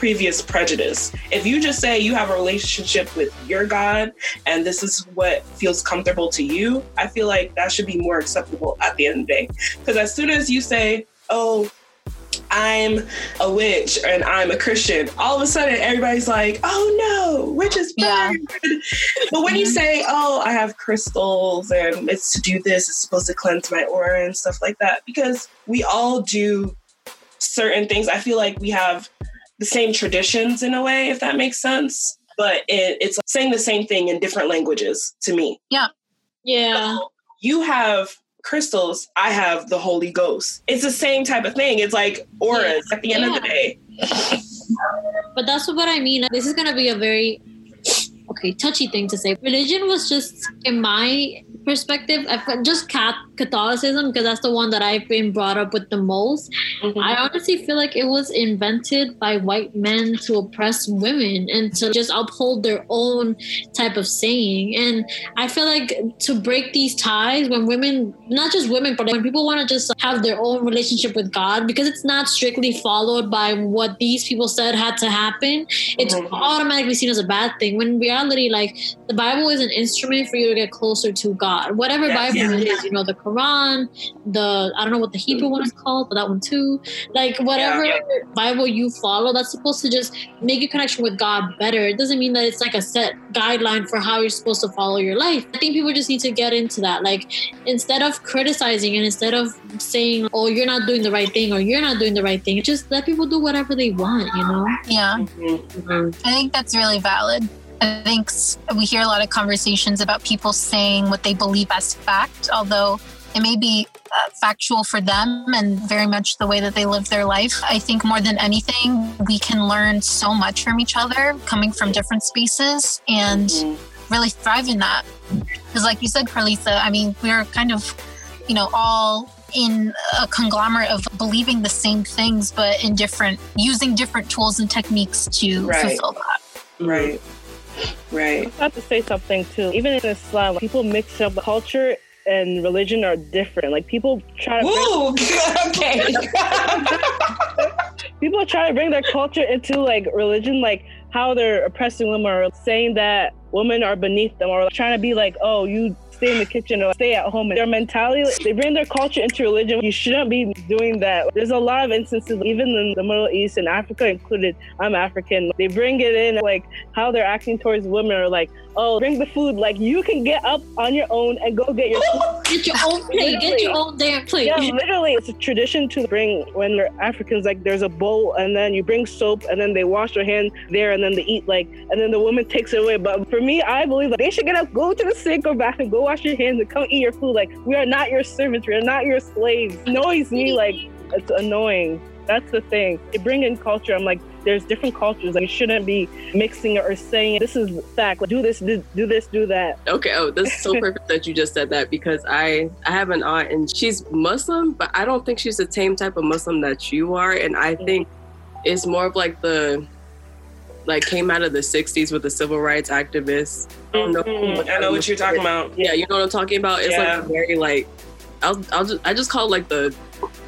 Speaker 1: previous prejudice. If you just say you have a relationship with your God and this is what feels comfortable to you, I feel like that should be more acceptable at the end of the day. Because as soon as you say, oh, I'm a witch and I'm a Christian, all of a sudden everybody's like, oh no, witch is bad.
Speaker 2: Yeah.
Speaker 1: but when you mm-hmm. say, oh, I have crystals and it's to do this, it's supposed to cleanse my aura and stuff like that, because we all do certain things. I feel like we have the same traditions in a way, if that makes sense. But it, it's saying the same thing in different languages to me.
Speaker 5: Yeah.
Speaker 1: So you have crystals, I have the Holy Ghost. It's the same type of thing. It's like auras at the end of the day.
Speaker 5: But that's what I mean. This is gonna be a very okay touchy thing to say. Religion was just, in my perspective, I felt- just cat- Catholicism because that's the one that I've been brought up with the most.
Speaker 1: Mhm.
Speaker 5: I honestly feel like it was invented by white men to oppress women and to just uphold their own type of saying. And I feel like to break these ties when women, not just women, but when people want to just have their own relationship with God, because it's not strictly followed by what these people said had to happen, it's
Speaker 1: Mhm.
Speaker 5: automatically seen as a bad thing. When in reality, like the Bible is an instrument for you to get closer to God. Whatever
Speaker 1: Yes.
Speaker 5: Bible
Speaker 1: Yeah.
Speaker 5: it is, you know, the Quran, the I don't know what the Hebrew one is called, but that one too. Like whatever
Speaker 1: Yeah.
Speaker 5: Bible you follow, that's supposed to just make your connection with God better. It doesn't mean that it's like a set guideline for how you're supposed to follow your life. I think people just need to get into that. Like instead of criticizing and instead of saying, "Oh, you're not doing the right thing" or "You're not doing the right thing," just let people do whatever they want. You know?
Speaker 2: Yeah,
Speaker 1: Mhm.
Speaker 4: Mhm.
Speaker 2: I think that's really valid. I think we hear a lot of conversations about people saying what they believe as fact, although it may be uh, factual for them and very much the way that they live their life. I think more than anything, we can learn so much from each other coming from different spaces and
Speaker 1: Mhm.
Speaker 2: really thrive in that. Because, like you said, Carlisa, I mean, we're kind of, you know, all in a conglomerate of believing the same things, but in different, using different tools and techniques to
Speaker 1: Right.
Speaker 2: fulfill that.
Speaker 1: Right. Right.
Speaker 3: I have to say something too. Even in Islam, people mix up culture and religion are different. Like people try to bring,
Speaker 1: okay.
Speaker 3: people try to bring their culture into like religion, like how they're oppressing women or saying that women are beneath them or trying to be like, oh, you stay in the kitchen or stay at home. And their mentality, they bring their culture into religion. You shouldn't be doing that. There's a lot of instances, even in the Middle East and Africa included. I'm African. They bring it in like how they're acting towards women are like, oh, bring the food. Like you can get up on your own and go get your food.
Speaker 5: Get your own plate. Get your own damn plate.
Speaker 3: Yeah, literally, it's a tradition to bring when they're Africans. Like, there's a bowl, and then you bring soap, and then they wash their hand there, and then they eat. Like, and then the woman takes it away. But for me, I believe that they should get up, go to the sink or bathroom, go wash your hands, and come eat your food. Like, we are not your servants. We are not your slaves. It annoys me. Like, it's annoying. That's the thing. They bring in culture. I'm like, there's different cultures. Like, you shouldn't be mixing it or saying this is fact. Like, do this, do, do this, do that.
Speaker 4: Okay. Oh, this is so perfect that you just said that because I I have an aunt and she's Muslim, but I don't think she's the same type of Muslim that you are, and I think it's more of like the like came out of the '60s with the civil rights activists. I don't know.
Speaker 1: I know what you're talking about.
Speaker 4: Yeah, you know what I'm talking about. It's
Speaker 1: Yeah.
Speaker 4: like very like I'll I'll just I just call it like the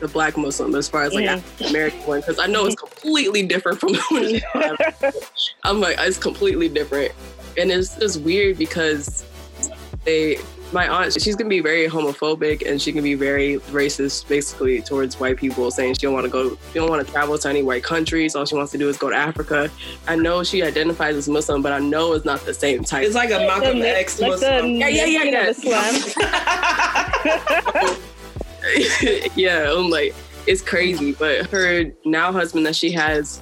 Speaker 4: the black Muslim as far as like
Speaker 3: Mhm.
Speaker 4: American one because I know it's completely different from the one. you. I'm like it's completely different, and it's just weird because they my aunt, she's gonna be very homophobic and she can be very racist, basically towards white people, saying she don't want to go, she don't want to travel to any white countries. All she wants to do is go to Africa. I know she identifies as Muslim, but I know it's not the same type.
Speaker 1: It's like a Malcolm
Speaker 3: the-
Speaker 1: X
Speaker 3: like the
Speaker 1: Muslim.
Speaker 4: Yeah, yeah, yeah, yeah. Yeah, I'm like, it's crazy. But her now husband that she has,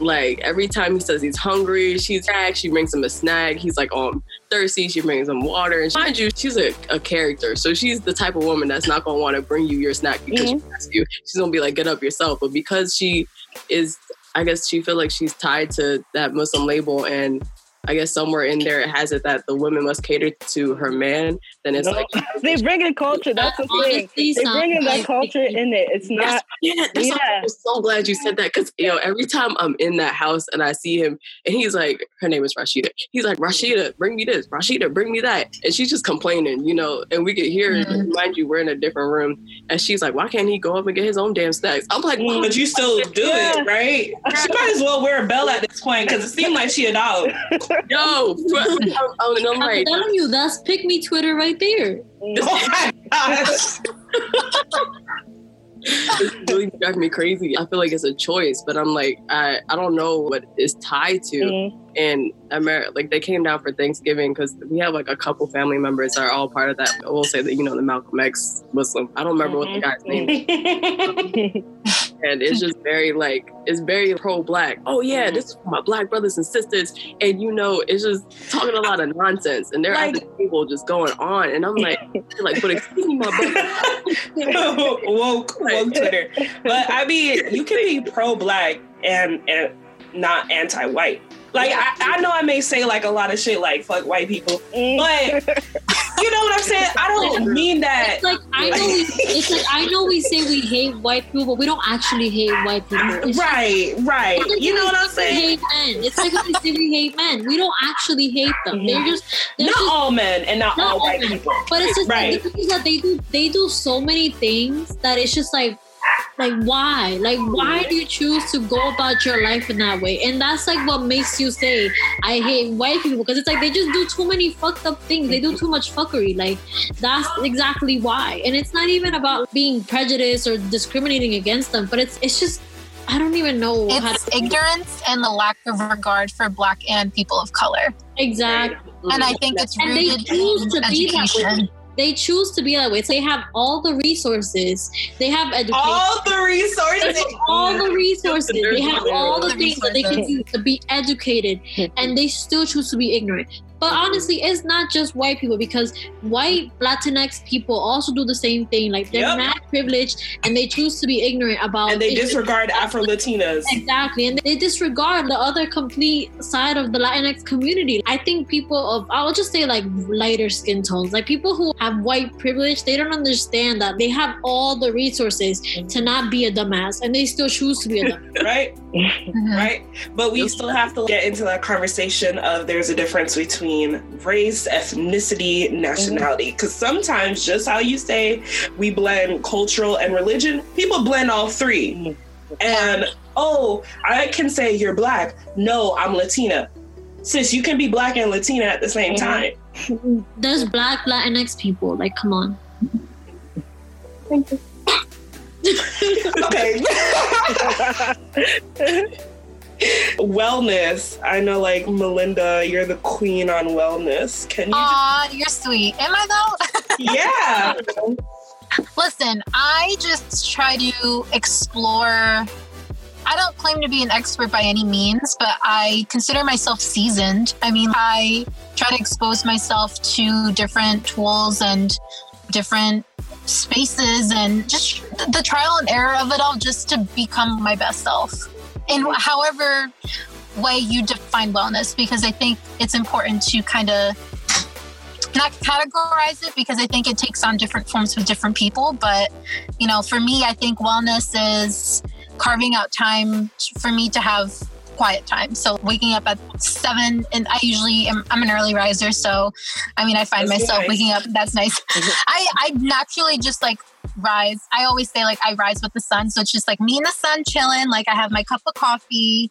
Speaker 4: like every time he says he's hungry, she's back. She brings him a snack. He's like, oh, Thirsty. She brings him water. And mind you, she's a, a character, so she's the type of woman that's not gonna want to bring you your snack because she mm-hmm. asks you. She's gonna be like, get up yourself. But because she is, I guess she feel like she's tied to that Muslim label and. I guess somewhere in there it has it that the woman must cater to her man. Then it's
Speaker 3: No.
Speaker 4: like
Speaker 3: they bring in culture. That's the thing. They bring in that culture in it. It's
Speaker 4: That's,
Speaker 3: not.
Speaker 4: yeah, that's why
Speaker 3: yeah.
Speaker 4: I'm so glad you said that because you know every time I'm in that house and I see him and he's like, her name is Rashida. He's like, Rashida, bring me this. Rashida, bring me that. And she's just complaining, you know. And we could hear,
Speaker 2: Mhm.
Speaker 4: mind you, we're in a different room, and she's like, why can't he go up and get his own damn snacks? I'm like,
Speaker 3: Mm.
Speaker 1: But you still do
Speaker 3: Yeah.
Speaker 1: it, right? She might as well wear a bell at this point because it seemed like she a dog.
Speaker 4: yo, bro. and I'm
Speaker 5: I'm telling you, that's pick me Twitter right there.
Speaker 1: Oh my gosh.
Speaker 4: it's really driving me crazy. I feel like it's a choice, but I'm like, I, I don't know what it's tied to.
Speaker 3: Mm.
Speaker 4: and America, like they came down for Thanksgiving because we have like a couple family members that are all part of that. We'll say that you know the Malcolm X Muslim. I don't remember what the guy's name is, and it's just very like it's very pro black. Oh yeah, mm-hmm. this is for my black brothers and sisters, and you know it's just talking a lot of nonsense, and they're at the table just going on, and I'm like, like, but excuse me, my brother.
Speaker 1: woke, woke Twitter. But I mean, you can be pro black and and not anti white. Like I, I know I may say like a lot of shit like fuck white people,
Speaker 3: Mm.
Speaker 1: but you know what I'm saying? I don't mean that.
Speaker 5: It's like I know we, it's like I know we say we hate white people, but we don't actually hate white people. It's just-
Speaker 1: Right, right.
Speaker 5: like
Speaker 1: You know what I'm saying?
Speaker 5: Hate men. It's like when we say we hate men. We don't actually hate them. They're just they're
Speaker 1: Not
Speaker 5: just
Speaker 1: all men and not,
Speaker 5: Not
Speaker 1: all
Speaker 5: all
Speaker 1: white
Speaker 5: men.
Speaker 1: people.
Speaker 5: But it's just
Speaker 1: Right.
Speaker 5: like, the thing is that they do they do so many things that it's just like like why? Like why do you choose to go about your life in that way? And that's like what makes you say i hate white people because it's like they just do too many fucked up things. They do too much fuckery. Like that's exactly why. And it's not even about being prejudiced or discriminating against them but it's it's just i don't even know how
Speaker 2: It's
Speaker 5: to
Speaker 2: ignorance and the lack of regard for Black and people of color.
Speaker 5: exactly.
Speaker 2: And I think it's
Speaker 5: And they choose
Speaker 2: in
Speaker 5: to be that way.
Speaker 2: Education.
Speaker 5: they choose to be that way. So they have all the resources. They have education.
Speaker 1: All the resources.
Speaker 5: have all the resources. They have all the
Speaker 2: The
Speaker 5: things that they can do to be educated, and they still choose to be ignorant. But honestly, it's not just white people because white Latinx people also do the same thing. Like they're
Speaker 1: Yep.
Speaker 5: not privileged, and they choose to be ignorant about.
Speaker 1: And they disregard Afro Latinas.
Speaker 5: Exactly, and they disregard the other complete side of the Latinx community. I think people of, I'll just say like lighter skin tones, like people who have white privilege, they don't understand that they have all the resources mm-hmm. to not be a dumbass, and they still choose to be a dumbass.
Speaker 1: right?
Speaker 2: Mhm.
Speaker 1: Right? But we still have to get into that conversation of there's a difference between race, ethnicity, nationality. Because sometimes, just how you say we blend cultural and religion, people blend all three. And oh, I can say you're black. No, I'm Latina. Sis, you can be black and Latina at the same
Speaker 3: Mhm.
Speaker 1: time.
Speaker 5: There's black Latinx people, like come on.
Speaker 1: Okay. wellness. I know, like Melinda, you're the queen on wellness. Can you?
Speaker 2: Aw, you're sweet. Am I though?
Speaker 1: yeah.
Speaker 2: Listen, I just try to explore. I don't claim to be an expert by any means, but I consider myself seasoned. I mean, I try to expose myself to different tools and different spaces and just the trial and error of it all just to become my best self in however way you define wellness, because I think it's important to kind of not categorize it because I think it takes on different forms with different people. But, you know, for me, I think wellness is carving out time for me to have quiet time. So waking up at seven, and I usually am, I'm an early riser. So, I mean, I find
Speaker 1: That's
Speaker 2: myself
Speaker 1: nice.
Speaker 2: waking up. That's nice. I, I naturally just like rise. I always say like I rise with the sun. So it's just like me and the sun chilling. Like I have my cup of coffee.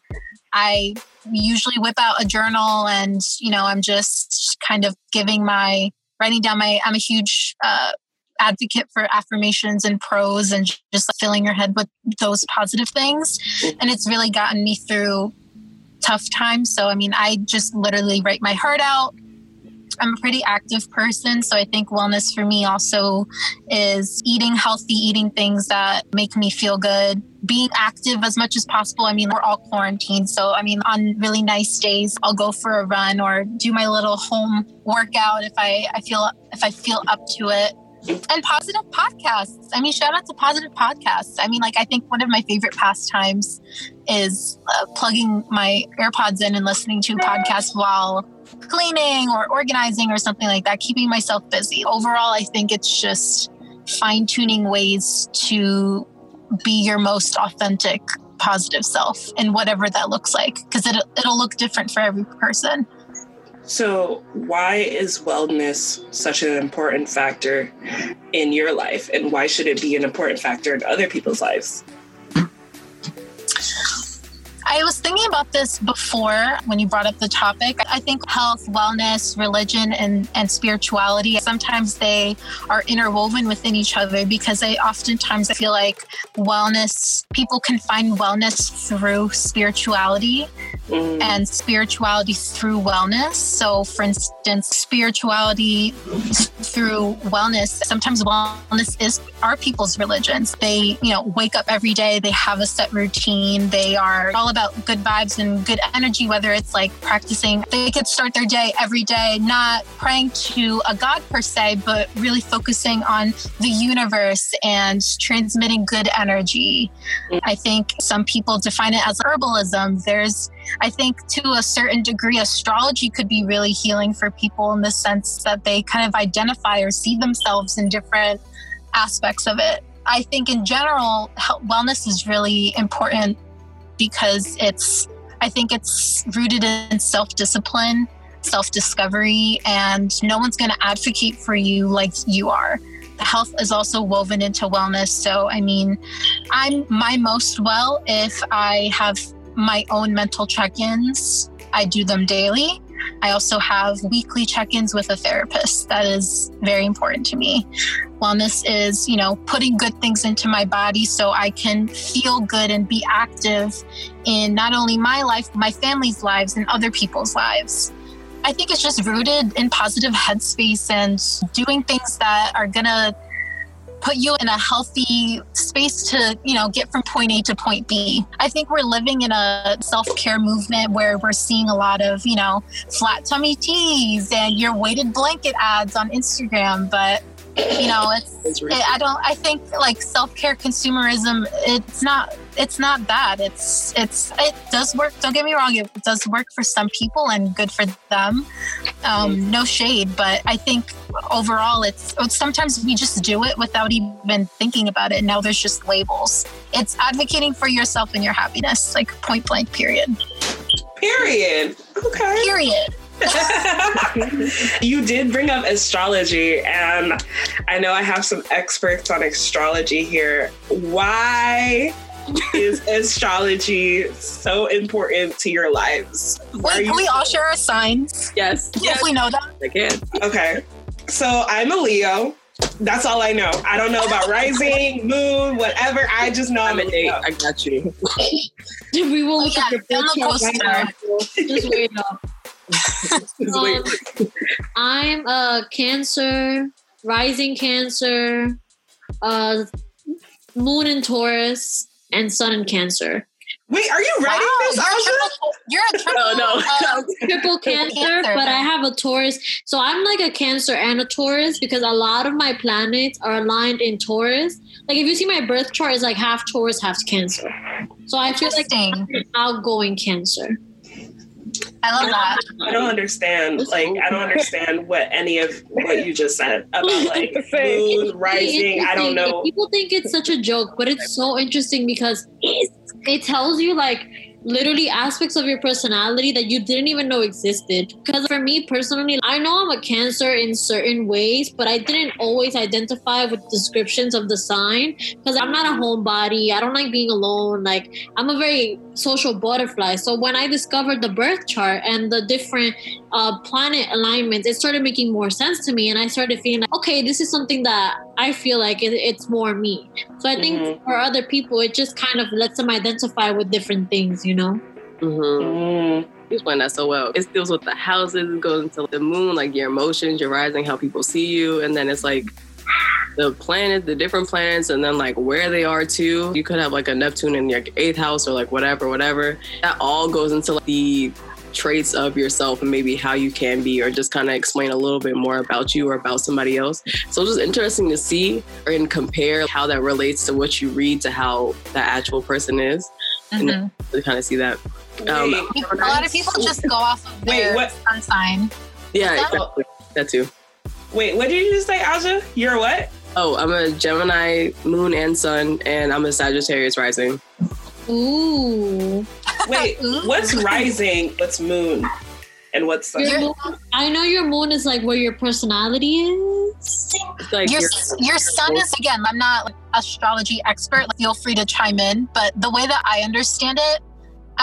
Speaker 2: I usually whip out a journal and, you know, I'm just kind of giving my writing down my, I'm a huge uh, advocate for affirmations and prose and just filling your head with those positive things. And it's really gotten me through tough times. So, I mean, I just literally write my heart out. I'm a pretty active person. So I think wellness for me also is eating healthy, eating things that make me feel good, being active as much as possible. I mean, we're all quarantined. So, I mean, on really nice days, I'll go for a run or do my little home workout if I, I feel if I feel up to it and positive podcasts. I mean, shout out to positive podcasts. I mean, like, I think one of my favorite pastimes is uh, plugging my AirPods in and listening to podcasts while cleaning or organizing or something like that, keeping myself busy. Overall, I think it's just fine tuning ways to be your most authentic, positive self and whatever that looks like, because it, it'll look different for every person.
Speaker 1: So, why is wellness such an important factor in your life? And why should it be an important factor in other people's lives?
Speaker 2: I was thinking about this before when you brought up the topic. I think health, wellness, religion, and, and spirituality, sometimes they are interwoven within each other because I oftentimes I feel like wellness, people can find wellness through spirituality mm. and spirituality through wellness. So, for instance, spirituality through wellness, sometimes wellness is our people's religions. They, you know, wake up every day, they have a set routine, they are all about good vibes and good energy, whether it's like practicing, they could start their day every day, not praying to a God per se, but really focusing on the universe and transmitting good energy. I think some people define it as herbalism. There's, I think, to a certain degree, astrology could be really healing for people in the sense that they kind of identify or see themselves in different aspects of it. I think in general, wellness is really important because it's, I think it's rooted in self discipline, self discovery, and no one's going to advocate for you like you are. Health is also woven into wellness. So, I mean, I'm my most well if I have my own mental check ins. I do them daily. I also have weekly check ins with a therapist. That is very important to me. Wellness is, you know, putting good things into my body so I can feel good and be active in not only my life, my family's lives, and other people's lives. I think it's just rooted in positive headspace and doing things that are going to put you in a healthy space to, you know, get from point A to point B. I think we're living in a self-care movement where we're seeing a lot of, you know, flat tummy teas and your weighted blanket ads on Instagram, but you know it's it, i don't i think like self-care consumerism it's not it's not bad it's it's it does work don't get me wrong it does work for some people and good for them um, mm-hmm. no shade but i think overall it's, it's sometimes we just do it without even thinking about it and now there's just labels it's advocating for yourself and your happiness like point blank period
Speaker 1: period okay
Speaker 2: period
Speaker 1: you did bring up astrology, and I know I have some experts on astrology here. Why is astrology so important to your lives?
Speaker 2: Wait, can we all share our signs?
Speaker 4: Yes.
Speaker 2: If yes. we know that.
Speaker 4: I can.
Speaker 1: Okay. So I'm a Leo. That's all I know. I don't know about rising, moon, whatever. I just know I'm, I'm a date.
Speaker 4: I got you.
Speaker 5: we will look
Speaker 2: oh, yeah, at your right
Speaker 5: Just wait up um, I'm a Cancer, rising Cancer, uh, Moon in Taurus, and Sun in Cancer.
Speaker 1: Wait, are you writing wow, this,
Speaker 2: Asha? You're a triple,
Speaker 4: no, no,
Speaker 5: uh, triple cancer, cancer, but I have a Taurus. So I'm like a Cancer and a Taurus because a lot of my planets are aligned in Taurus. Like if you see my birth chart, it's like half Taurus, half Cancer. So I feel like I'm outgoing Cancer.
Speaker 2: I love that.
Speaker 1: I don't understand. Like, I don't understand what any of what you just said about like moon rising. I don't know.
Speaker 5: People think it's such a joke, but it's so interesting because it tells you like literally aspects of your personality that you didn't even know existed. Because for me personally, I know I'm a Cancer in certain ways, but I didn't always identify with descriptions of the sign because I'm not a homebody. I don't like being alone. Like, I'm a very social butterfly. So when I discovered the birth chart and the different uh, planet alignments, it started making more sense to me, and I started feeling like, okay, this is something that I feel like it, it's more me. So I think
Speaker 1: Mhm.
Speaker 5: for other people, it just kind of lets them identify with different things, you know.
Speaker 4: Mm-hmm.
Speaker 1: Mm.
Speaker 4: You explained that so well. It deals with the houses, it goes into the moon, like your emotions, your rising, how people see you, and then it's like the planet, the different planets, and then like where they are too. You could have like a Neptune in your eighth house or like whatever, whatever. That all goes into like, the traits of yourself and maybe how you can be, or just kind of explain a little bit more about you or about somebody else. So it's just interesting to see and compare how that relates to what you read to how the actual person is.
Speaker 2: Mhm.
Speaker 4: To kind of see that. Um,
Speaker 2: A lot of people just go off of
Speaker 1: Wait,
Speaker 2: their
Speaker 1: what?
Speaker 2: sun sign.
Speaker 4: Yeah,
Speaker 2: that?
Speaker 4: exactly. that too.
Speaker 1: Wait, what did you just say, Aja? You're what?
Speaker 4: Oh, I'm a Gemini moon and sun, and I'm a Sagittarius rising.
Speaker 5: Ooh.
Speaker 1: Wait,
Speaker 2: Ooh.
Speaker 1: what's rising? What's moon? And what's sun?
Speaker 5: Moon, I know your moon is like where your personality is.
Speaker 4: Like
Speaker 2: your
Speaker 4: you're-
Speaker 2: your sun is again. I'm not like astrology expert. Like, feel free to chime in, but the way that I understand it,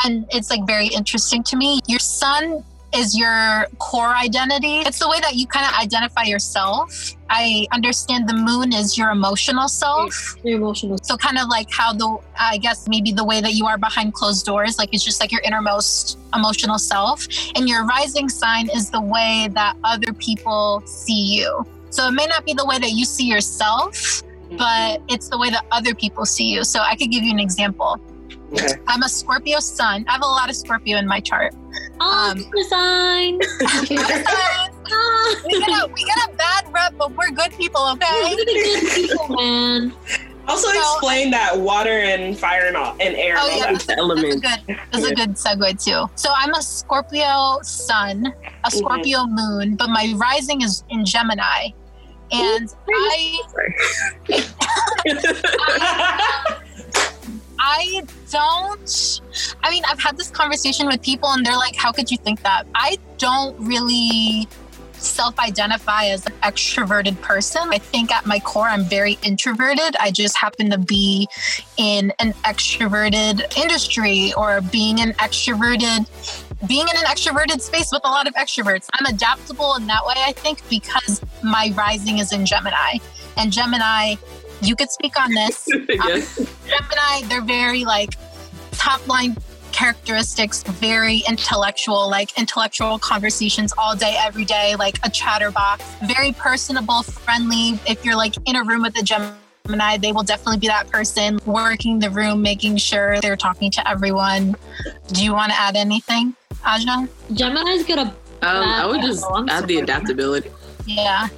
Speaker 2: and it's like very interesting to me. Your sun is your core identity. It's the way that you kind of identify yourself. I understand the moon is your emotional self.
Speaker 5: Your emotional.
Speaker 2: So kind of like how the I guess maybe the way that you are behind closed doors, like it's just like your innermost emotional self. And your rising sign is the way that other people see you. So it may not be the way that you see yourself, mm-hmm. but it's the way that other people see you. So I could give you an example.
Speaker 1: Okay.
Speaker 2: I'm a Scorpio sun. I have a lot of Scorpio in my chart.
Speaker 5: Oh,
Speaker 2: Um,
Speaker 5: the sign. Ah,
Speaker 2: we get a we get a bad rep, but we're good people, okay?
Speaker 5: We're good people, man.
Speaker 1: Also
Speaker 2: So-
Speaker 1: explain that water and fire and all and air.
Speaker 2: Oh,
Speaker 1: and
Speaker 2: yeah.
Speaker 1: that.
Speaker 4: the
Speaker 2: That's a
Speaker 4: element.
Speaker 2: good that's a good segue too. So I'm a Scorpio sun, a Scorpio moon, but my rising is in Gemini. And I I don't I mean I've had this conversation with people and they're like, how could you think that? I don't really self-identify as an extroverted person. I think at my core I'm very introverted. I just happen to be in an extroverted industry or being an extroverted being in an extroverted space with a lot of extroverts. I'm adaptable in that way, I think, because my rising is in Gemini. And Gemini, you could speak on this.
Speaker 4: yes.
Speaker 2: Gemini, they're very like top line characteristics, very intellectual, like intellectual conversations all day, every day, like a chatterbox, very personable, friendly. If you're like in a room with a Gemini, they will definitely be that person working the room, making sure they're talking to everyone. Do you want to add anything, Aja?
Speaker 5: Gemini's got a
Speaker 4: Um, I would just add the adaptability.
Speaker 2: Yeah.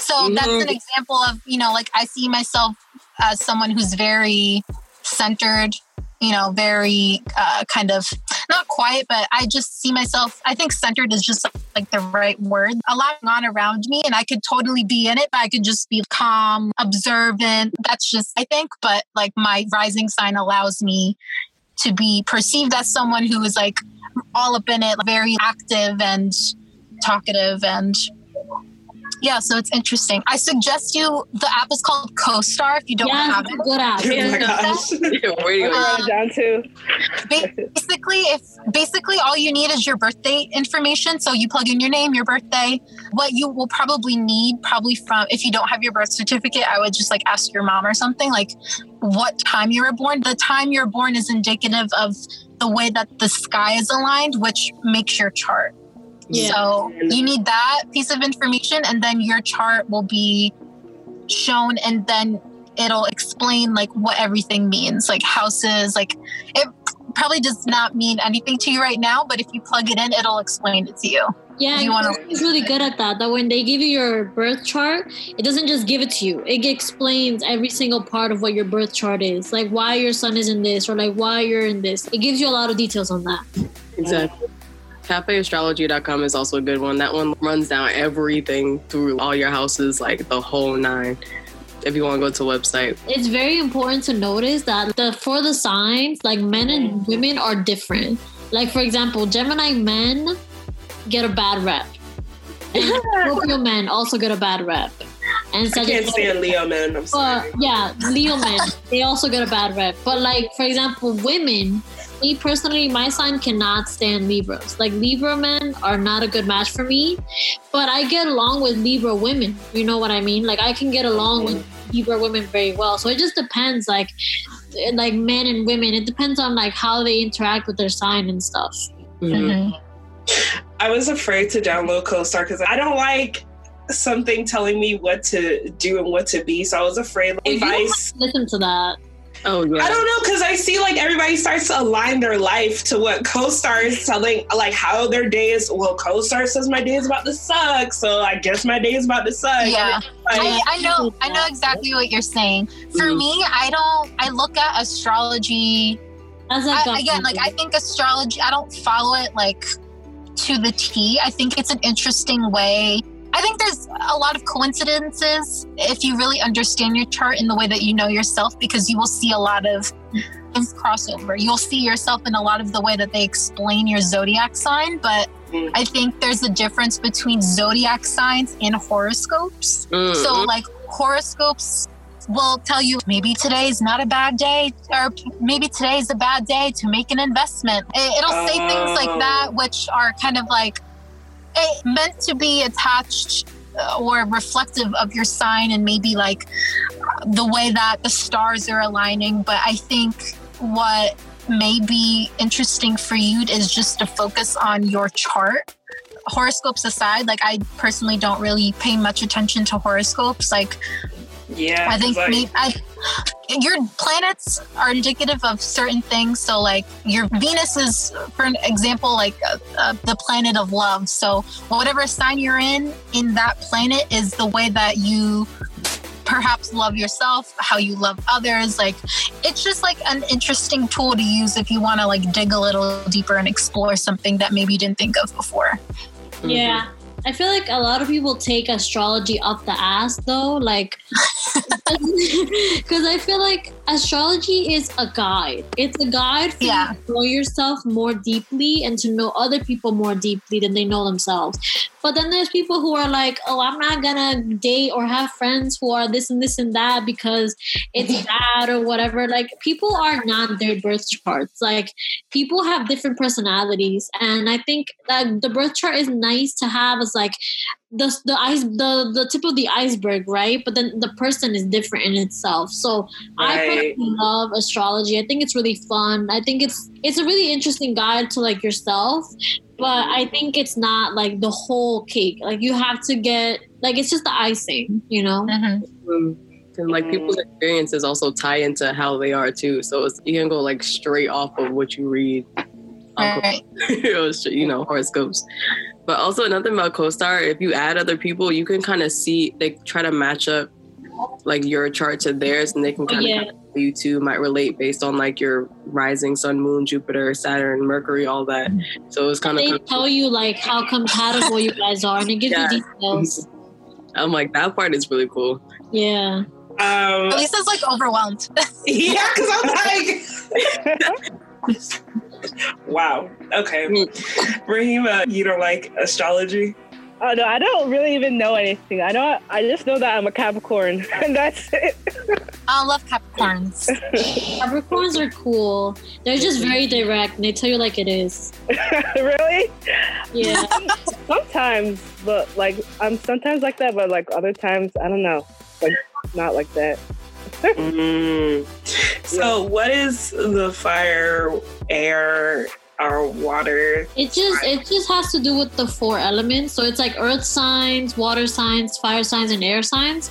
Speaker 2: So that's an example of, you know, like I see myself as someone who's very centered, you know, very uh, kind of not quiet, but I just see myself. I think centered is just like the right word. A lot going on around me, and I could totally be in it, but I could just be calm, observant. That's just, I think, but like my rising sign allows me to be perceived as someone who is like all up in it, very active and talkative and yeah, so it's interesting. I suggest you the app is called CoStar if you don't
Speaker 5: yeah,
Speaker 2: have it.
Speaker 5: a good app.
Speaker 1: oh my gosh.
Speaker 4: Where do you
Speaker 3: I'm
Speaker 4: go?
Speaker 3: Going um, down to.
Speaker 2: Basically, if basically all you need is your birthday information, so you plug in your name, your birthday. What you will probably need, probably from if you don't have your birth certificate, I would just like ask your mom or something like what time you were born. The time you're born is indicative of the way that the sky is aligned, which makes your chart.
Speaker 5: Yeah.
Speaker 2: So you need that piece of information, and then your chart will be shown, and then it'll explain like what everything means, like houses. Like it probably does not mean anything to you right now, but if you plug it in, it'll explain it to you.
Speaker 5: Yeah,
Speaker 2: Do you wanna-
Speaker 5: it's really good at that. That when they give you your birth chart, it doesn't just give it to you. It explains every single part of what your birth chart is, like why your sun is in this, or like why you're in this. It gives you a lot of details on that.
Speaker 4: Exactly. CafeAstrology.com is also a good one. That one runs down everything through all your houses, like the whole nine. If you want to go to website,
Speaker 5: It's very important to notice that the for the signs, like men and women are different. Like for example, Gemini men get a bad rep. And Scorpio men also get a bad rep. and
Speaker 1: I can't stand Leo men. I'm
Speaker 5: But yeah, Leo men, they also get a bad rep. But like, for example, women, me personally, my sign cannot stand Libras. Like Libra men are not a good match for me. But I get along with Libra women. You know what I mean? Like I can get along with Libra women very well. So it just depends, like like men and women. It depends on like how they interact with their sign and stuff.
Speaker 4: Mhm.
Speaker 2: Mhm.
Speaker 1: I was afraid to download CoStar because I don't like something telling me what to do and what to be. So I was afraid
Speaker 5: You
Speaker 1: if
Speaker 5: don't
Speaker 1: I,
Speaker 5: have
Speaker 1: s-
Speaker 5: to listen to that.
Speaker 4: Oh yeah.
Speaker 1: I don't know because I see like everybody starts to align their life to what CoStar is telling, like how their day is. Well, CoStar says my day is about to suck, so I guess my day is about to suck.
Speaker 2: Yeah. I, I know I know exactly what you're saying. For
Speaker 4: Mhm.
Speaker 2: me, I don't I look at astrology
Speaker 5: As a
Speaker 2: I,
Speaker 5: guy-
Speaker 2: again, like I think astrology, I don't follow it like to the T. I think it's an interesting way. I think there's a lot of coincidences if you really understand your chart in the way that you know yourself, because you will see a lot of, of crossover. You'll see yourself in a lot of the way that they explain your zodiac sign. But
Speaker 1: Mm.
Speaker 2: I think there's a difference between zodiac signs and horoscopes.
Speaker 4: Mm,
Speaker 2: So, like horoscopes will tell you maybe today is not a bad day, or maybe today is a bad day to make an investment. It- It'll say things like
Speaker 1: Oh.
Speaker 2: that, which are kind of like eh, meant to be attached uh, or reflective of your sign and maybe like the way that the stars are aligning. But I think what may be interesting for you is just to focus on your chart horoscopes aside, like I personally don't really pay much attention to horoscopes. Like
Speaker 1: yeah,
Speaker 2: I think
Speaker 1: like,
Speaker 2: may- I, your planets are indicative of certain things. So like your Venus is, for an example, like uh, uh, the planet of love. So whatever sign you're in, in that planet is the way that you perhaps love yourself, how you love others. Like it's just like an interesting tool to use if you want to like dig a little deeper and explore something that maybe you didn't think of before.
Speaker 5: Yeah. I feel like a lot of people take astrology up the ass though, like because I feel like astrology is a guide. It's a guide for
Speaker 2: Yeah.
Speaker 5: you to know yourself more deeply and to know other people more deeply than they know themselves. But then there's people who are like, oh, I'm not gonna date or have friends who are this and this and that because it's bad or whatever. Like people are not their birth charts. Like people have different personalities, and I think that the birth chart is nice to have as like the the ice the the tip of the iceberg, right? But then the person is different in itself. So I personally love astrology. I think it's really fun. I think it's it's a really interesting guide to like yourself. But I think it's not like the whole cake. Like you have to get like it's just the icing, you know.
Speaker 2: Mhm.
Speaker 4: Mm. And like people's experiences also tie into how they are too. So it's, you can go like straight off of what you read. on
Speaker 2: Right.
Speaker 4: you know, horoscopes. But also another thing about CoStar, if you add other people, you can kind of see they try to match up like your chart to theirs, and they can kind of
Speaker 5: Yeah.
Speaker 4: you two might relate based on like your rising sun, moon, Jupiter, Saturn, Mercury, all that. So it's kind
Speaker 5: They
Speaker 4: of they
Speaker 5: tell you like how compatible you guys are, and it gives
Speaker 4: Yeah.
Speaker 5: you details.
Speaker 4: I'm like that part is really cool.
Speaker 5: Yeah.
Speaker 1: um,
Speaker 2: Lisa's like overwhelmed.
Speaker 1: yeah, because I'm like, wow. Okay, mm. Rahima, uh, you don't like astrology?
Speaker 3: Oh no, I don't really even know anything. I know I just know that I'm a Capricorn, and that's it.
Speaker 2: I love Capricorns.
Speaker 5: Capricorns are cool. They're just very direct and they tell you like it is.
Speaker 3: really?
Speaker 5: Yeah.
Speaker 3: Sometimes, but like I'm sometimes like that, but like other times I don't know, like not like that.
Speaker 1: Mm. So, what is the fire, air, or water?
Speaker 5: It just it just has to do with the four elements. So it's like earth signs, water signs, fire signs, and air signs.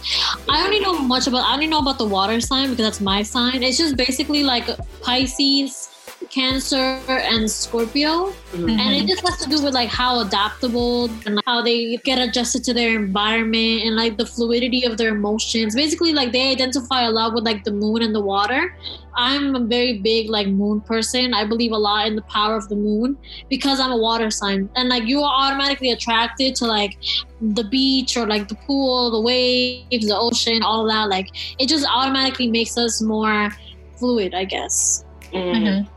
Speaker 5: I only know much about I only know about the water sign because that's my sign. It's just basically like Pisces, Cancer, and Scorpio. Mm-hmm. and it just has to do with like how adaptable and like, how they get adjusted to their environment and like the fluidity of their emotions. Basically like they identify a lot with like the moon and the water. I'm a very big like moon person. I believe a lot in the power of the moon because i'm a water sign. And like you are automatically attracted to like the beach or like the pool the waves the ocean all of that. Like it just automatically makes us more fluid i guess
Speaker 1: Mm.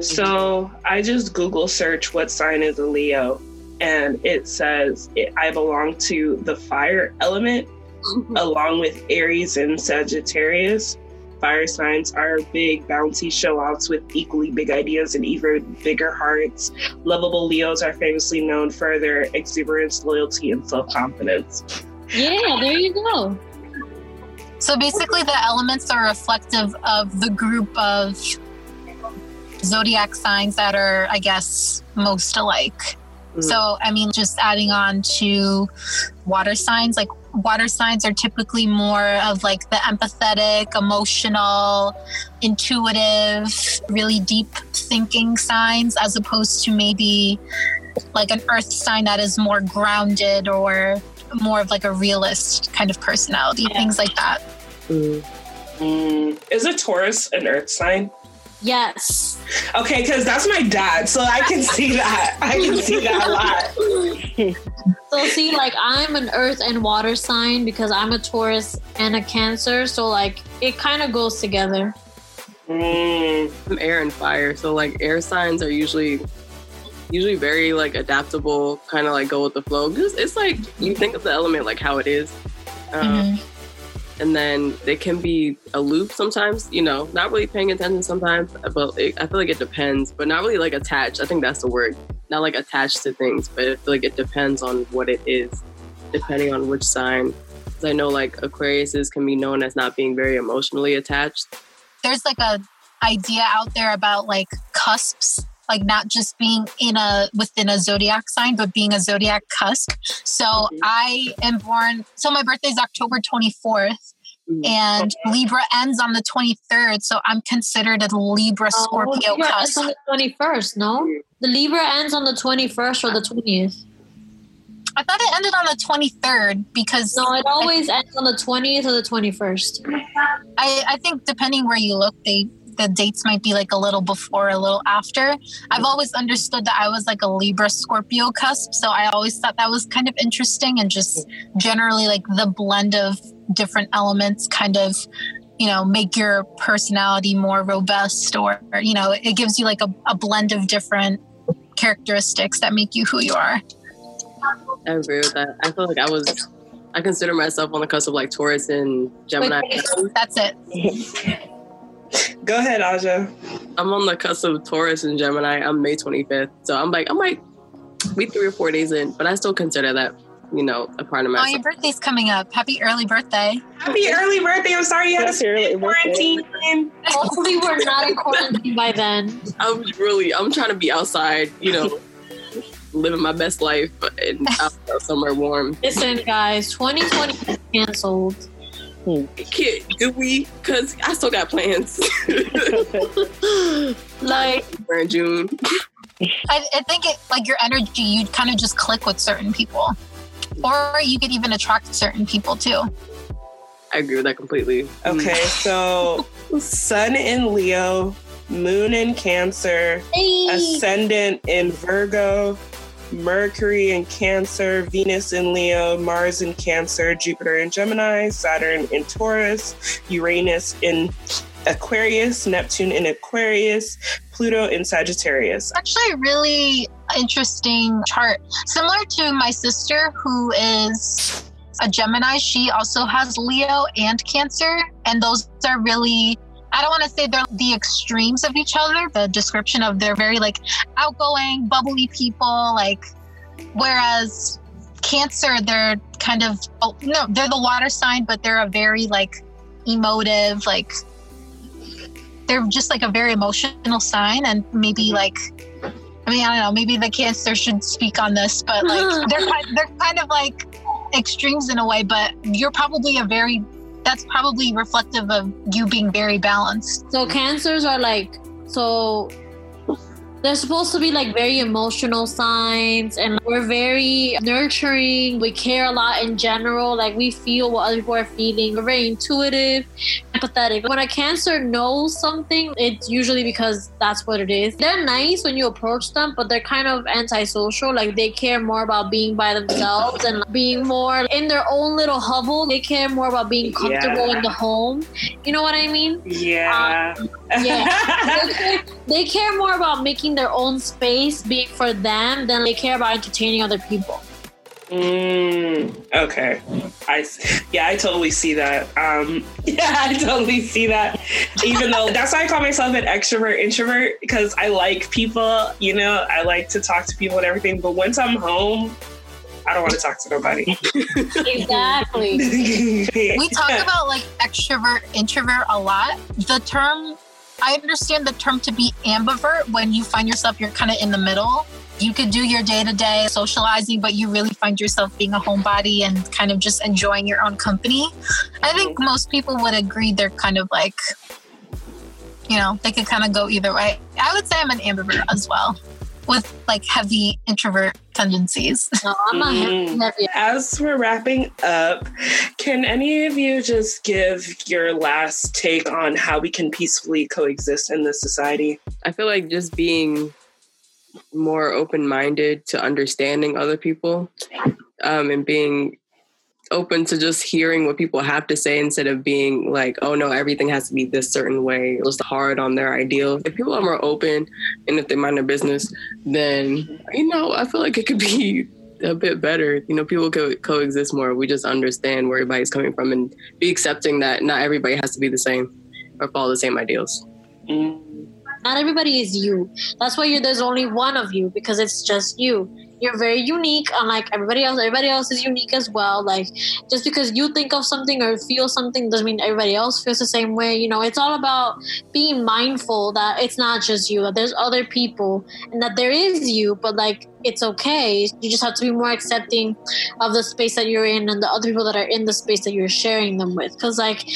Speaker 1: So, I just Google search what sign is a Leo, and it says it, I belong to the fire element. along with Aries and Sagittarius. Fire signs are big, bouncy show offs with equally big ideas and even bigger hearts. Lovable Leos are famously known for their exuberance, loyalty, and self confidence.
Speaker 5: Yeah, there you go.
Speaker 2: So basically, the elements are reflective of the group of zodiac signs that are, I guess, most alike.
Speaker 1: Mhm.
Speaker 2: So, I mean, just adding on to water signs, like water signs are typically more of like the empathetic, emotional, intuitive, really deep thinking signs, as opposed to maybe like an earth sign that is more grounded or more of like a realist kind of personality,
Speaker 5: Yeah.
Speaker 2: things like that.
Speaker 4: Mm.
Speaker 1: Mm, is a Taurus an earth sign?
Speaker 5: Yes.
Speaker 1: Okay, because that's my dad, so I can see that. I can see that a lot.
Speaker 5: So see, like I'm an earth and water sign because I'm a Taurus and a Cancer. So like it kind of goes together.
Speaker 1: Mm,
Speaker 4: I'm air and fire, so like air signs are usually usually very like adaptable, kind of like go with the flow. Because it's like you think of the element like how it is, um,
Speaker 2: Mhm.
Speaker 4: And then they can be aloof sometimes. You know, not really paying attention sometimes, but it, I feel like it depends. But not really like attached. I think that's the word. Not like attached to things, but I feel like it depends on what it is, depending on which sign. 'Cause I know like Aquariuses can be known as not being very emotionally attached.
Speaker 2: there's like a idea out there about like cusps like not just being in a within a zodiac sign but being a zodiac cusp so
Speaker 1: Mhm.
Speaker 2: i am born so my birthday is october 24th
Speaker 4: Mhm.
Speaker 2: and libra ends on the 23rd so i'm considered a libra
Speaker 5: Oh,
Speaker 2: scorpio
Speaker 5: Libra
Speaker 2: cusp
Speaker 5: on the 21st, no? The Libra ends on the 21st or the 20th.
Speaker 2: i thought it ended on the 23rd because
Speaker 5: No, it always ends on the 20th or the 21st.
Speaker 2: I, I think depending where you look, they the dates might be like a little before, a little after. I've always understood that I was like a Libra Scorpio cusp, so I always thought that was kind of interesting and just generally like the blend of different elements kind of you know make your personality more robust or you know it gives you like a, a blend of different characteristics that make you who you are
Speaker 4: I agree with that. I feel like I was, I consider myself on the cusp of like Taurus and Gemini.
Speaker 2: that's it
Speaker 1: go ahead, Aja.
Speaker 4: I'm on the cusp of Taurus and Gemini. I'm May 25th. So I'm like, I might be three or four days in, but I still consider that, you know, a part of my.
Speaker 2: oh your birthday's coming up happy early birthday
Speaker 1: Happy early birthday. I'm sorry you had to
Speaker 3: Happy early
Speaker 1: stay in
Speaker 3: birthday.
Speaker 1: quarantine.
Speaker 5: Hopefully, we're not in quarantine by then.
Speaker 4: I'm really, I'm trying to be outside, you know, living my best life and out somewhere warm.
Speaker 5: Listen, guys, 2020 is canceled.
Speaker 4: Kid, do we? Because I still got plans.
Speaker 5: Like,
Speaker 4: We're in June.
Speaker 2: I, I think it like your energy, you kind of just click with certain people, or you could even attract certain people too.
Speaker 4: I agree with that completely.
Speaker 1: Okay, mm. so Sun in Leo, Moon in Cancer,
Speaker 5: hey,
Speaker 1: Ascendant in Virgo, Mercury in Cancer, Venus in Leo, Mars in Cancer, Jupiter in Gemini, Saturn in Taurus, Uranus in Aquarius, Neptune in Aquarius, Pluto in Sagittarius.
Speaker 2: Actually, a really interesting chart, similar to my sister who is a Gemini. She also has Leo and Cancer, and those are really. I don't want to say they're the extremes of each other. The description of they're very like outgoing, bubbly people, like whereas Cancer, they're kind of oh, no, they're the water sign, but they're a very like emotive, like they're just like a very emotional sign, and maybe mm-hmm. like I mean, I don't know. Maybe the cancer should speak on this, but like they're kind, they're kind of like extremes in a way. But you're probably a very that's probably reflective of you being very balanced.
Speaker 5: so cancers are like, so they're supposed to be like very emotional signs and we're very nurturing. We care a lot in general. Like we feel what other people are feeling. We're very intuitive, empathetic. When a cancer knows something, it's usually because that's what it is. They're nice when you approach them, but they're kind of antisocial. Like they care more about being by themselves and being more in their own little hovel. They care more about being comfortable
Speaker 1: Yeah.
Speaker 5: in the home. You know what I mean?
Speaker 1: Yeah.
Speaker 5: Um, yeah. they, care, they care more about making their own space being for them than they care about entertaining other people.
Speaker 1: Mm, okay. I yeah, I totally see that. Um, yeah, I totally see that. Even though that's why I call myself an extrovert introvert because I like people. You know, I like to talk to people and everything. But once I'm home, I don't want to talk to nobody.
Speaker 5: exactly.
Speaker 2: we talk about like extrovert introvert a lot. The term I understand the term to be ambivert when you find yourself you're kind of in the middle you could do your day to day socializing, but you really find yourself being a homebody and kind of just enjoying your own company. I think mm-hmm. most people would agree they're kind of like, you know, they could kind of go either way. I would say I'm an ambivert as well with like heavy introvert tendencies.
Speaker 5: No, I'm not mm. heavy.
Speaker 1: As we're wrapping up, can any of you just give your last take on how we can peacefully coexist in this society?
Speaker 4: I feel like just being more open minded to understanding other people um, and being open to just hearing what people have to say instead of being like, oh no, everything has to be this certain way, just hard on their ideal. If people are more open and if they mind their business, then, you know, I feel like it could be a bit better. You know, people could coexist more. We just understand where everybody's coming from and be accepting that not everybody has to be the same or follow the same ideals.
Speaker 5: Mm. Not everybody is you. That's why there's only one of you because it's just you. You're very unique, unlike everybody else. Everybody else is unique as well. Like just because you think of something or feel something doesn't mean everybody else feels the same way. You know, it's all about being mindful that it's not just you. That there's other people, and that there is you, but like it's okay. You just have to be more accepting of the space that you're in and the other people that are in the space that you're sharing them with. Because like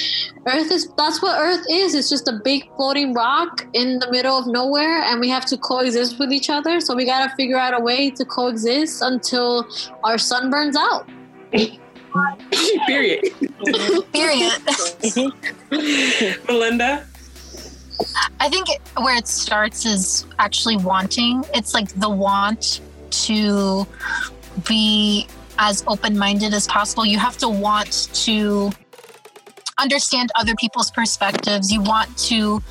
Speaker 5: Earth is that's what Earth is. It's just a big floating rock in the middle of nowhere, and we have to coexist with each other. So we gotta figure out a way to coexist until our sun burns out.
Speaker 1: Period.
Speaker 2: Period.
Speaker 1: Melinda.
Speaker 2: I think where it starts is actually wanting. It's like the want to be as open minded as possible. You have to want to understand other people's perspectives. You want to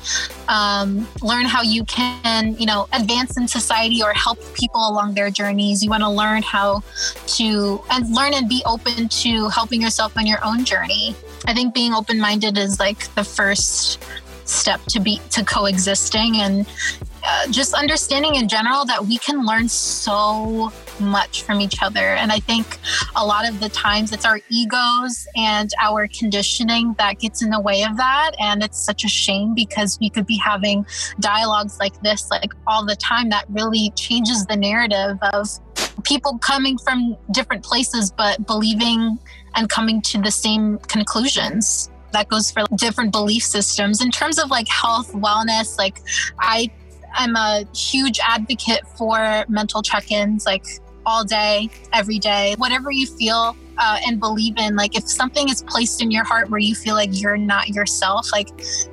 Speaker 2: um, learn how you can, you know, advance in society or help people along their journeys. You want to learn how to and learn and be open to helping yourself on your own journey. I think being open minded is like the first step to be to coexisting and uh, just understanding in general that we can learn so much from each other. And I think a lot of the times it's our egos and our conditioning that gets in the way of that. And it's such a shame because we could be having dialogues like this, like all the time, that really changes the narrative of people coming from different places, but believing and coming to the same conclusions that goes for different belief systems in terms of like health wellness like i i'm a huge advocate for mental check-ins like all day every day whatever you feel uh, and believe in like if something is placed in your heart where you feel like you're not yourself like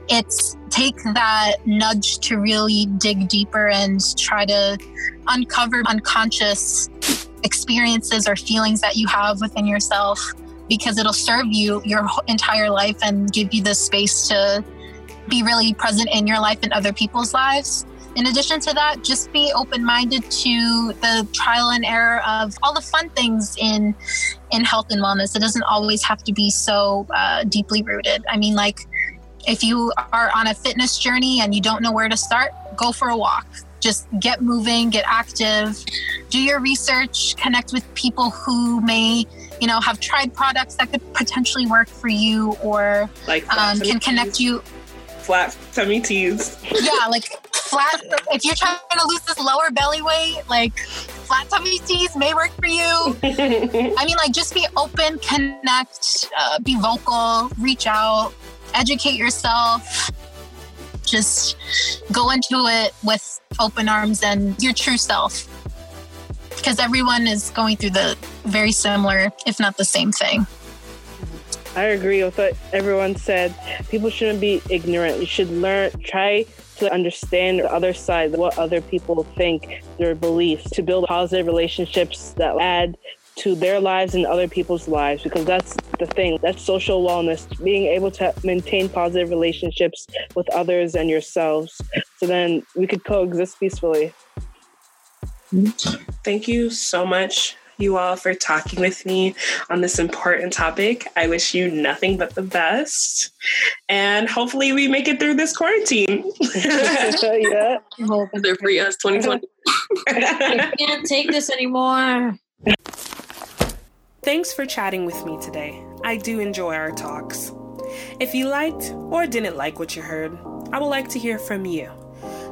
Speaker 2: it's take that nudge to really dig deeper and try to uncover unconscious experiences or feelings that you have within yourself because it'll serve you your entire life and give you the space to be really present in your life and other people's lives. In addition to that, just be open minded to the trial and error of all the fun things in in health and wellness. It doesn't always have to be so uh, deeply rooted. I mean, like if you are on a fitness journey and you don't know where to start, go for a walk. Just get moving, get active, do your research, connect with people who may you know, have tried products that could potentially work for you or like um, can connect you.
Speaker 1: Flat tummy teas.
Speaker 2: Yeah, like flat. if you're trying to lose this lower belly weight, like flat tummy teas may work for you. I mean, like just be open, connect, uh, be vocal, reach out, educate yourself. Just go into it with open arms and your true self because everyone is going through the very similar, if not the same thing.
Speaker 3: I agree with what everyone said. People shouldn't be ignorant. You should learn, try to understand the other side, what other people think, their beliefs, to build positive relationships that add to their lives and other people's lives because that's the thing that's social wellness being able to maintain positive relationships with others and yourselves. So then we could coexist peacefully.
Speaker 1: Thank you so much
Speaker 6: you all for talking with me on this important topic. I wish you nothing but the best. And hopefully we make it through this quarantine.
Speaker 3: yeah.
Speaker 4: They're free us 2020.
Speaker 5: I can't take this anymore.
Speaker 6: Thanks for chatting with me today. I do enjoy our talks. If you liked or didn't like what you heard, I would like to hear from you.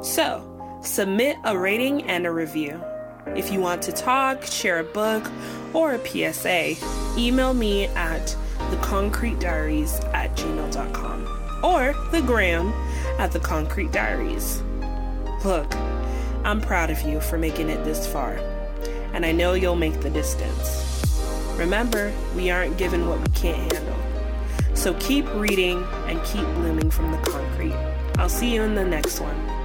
Speaker 6: So, submit a rating and a review. If you want to talk, share a book, or a PSA, email me at theconcretediaries at gmail.com or the gram at the concrete diaries. Look, I'm proud of you for making it this far, and I know you'll make the distance. Remember, we aren't given what we can't handle. So keep reading and keep blooming from the concrete. I'll see you in the next one.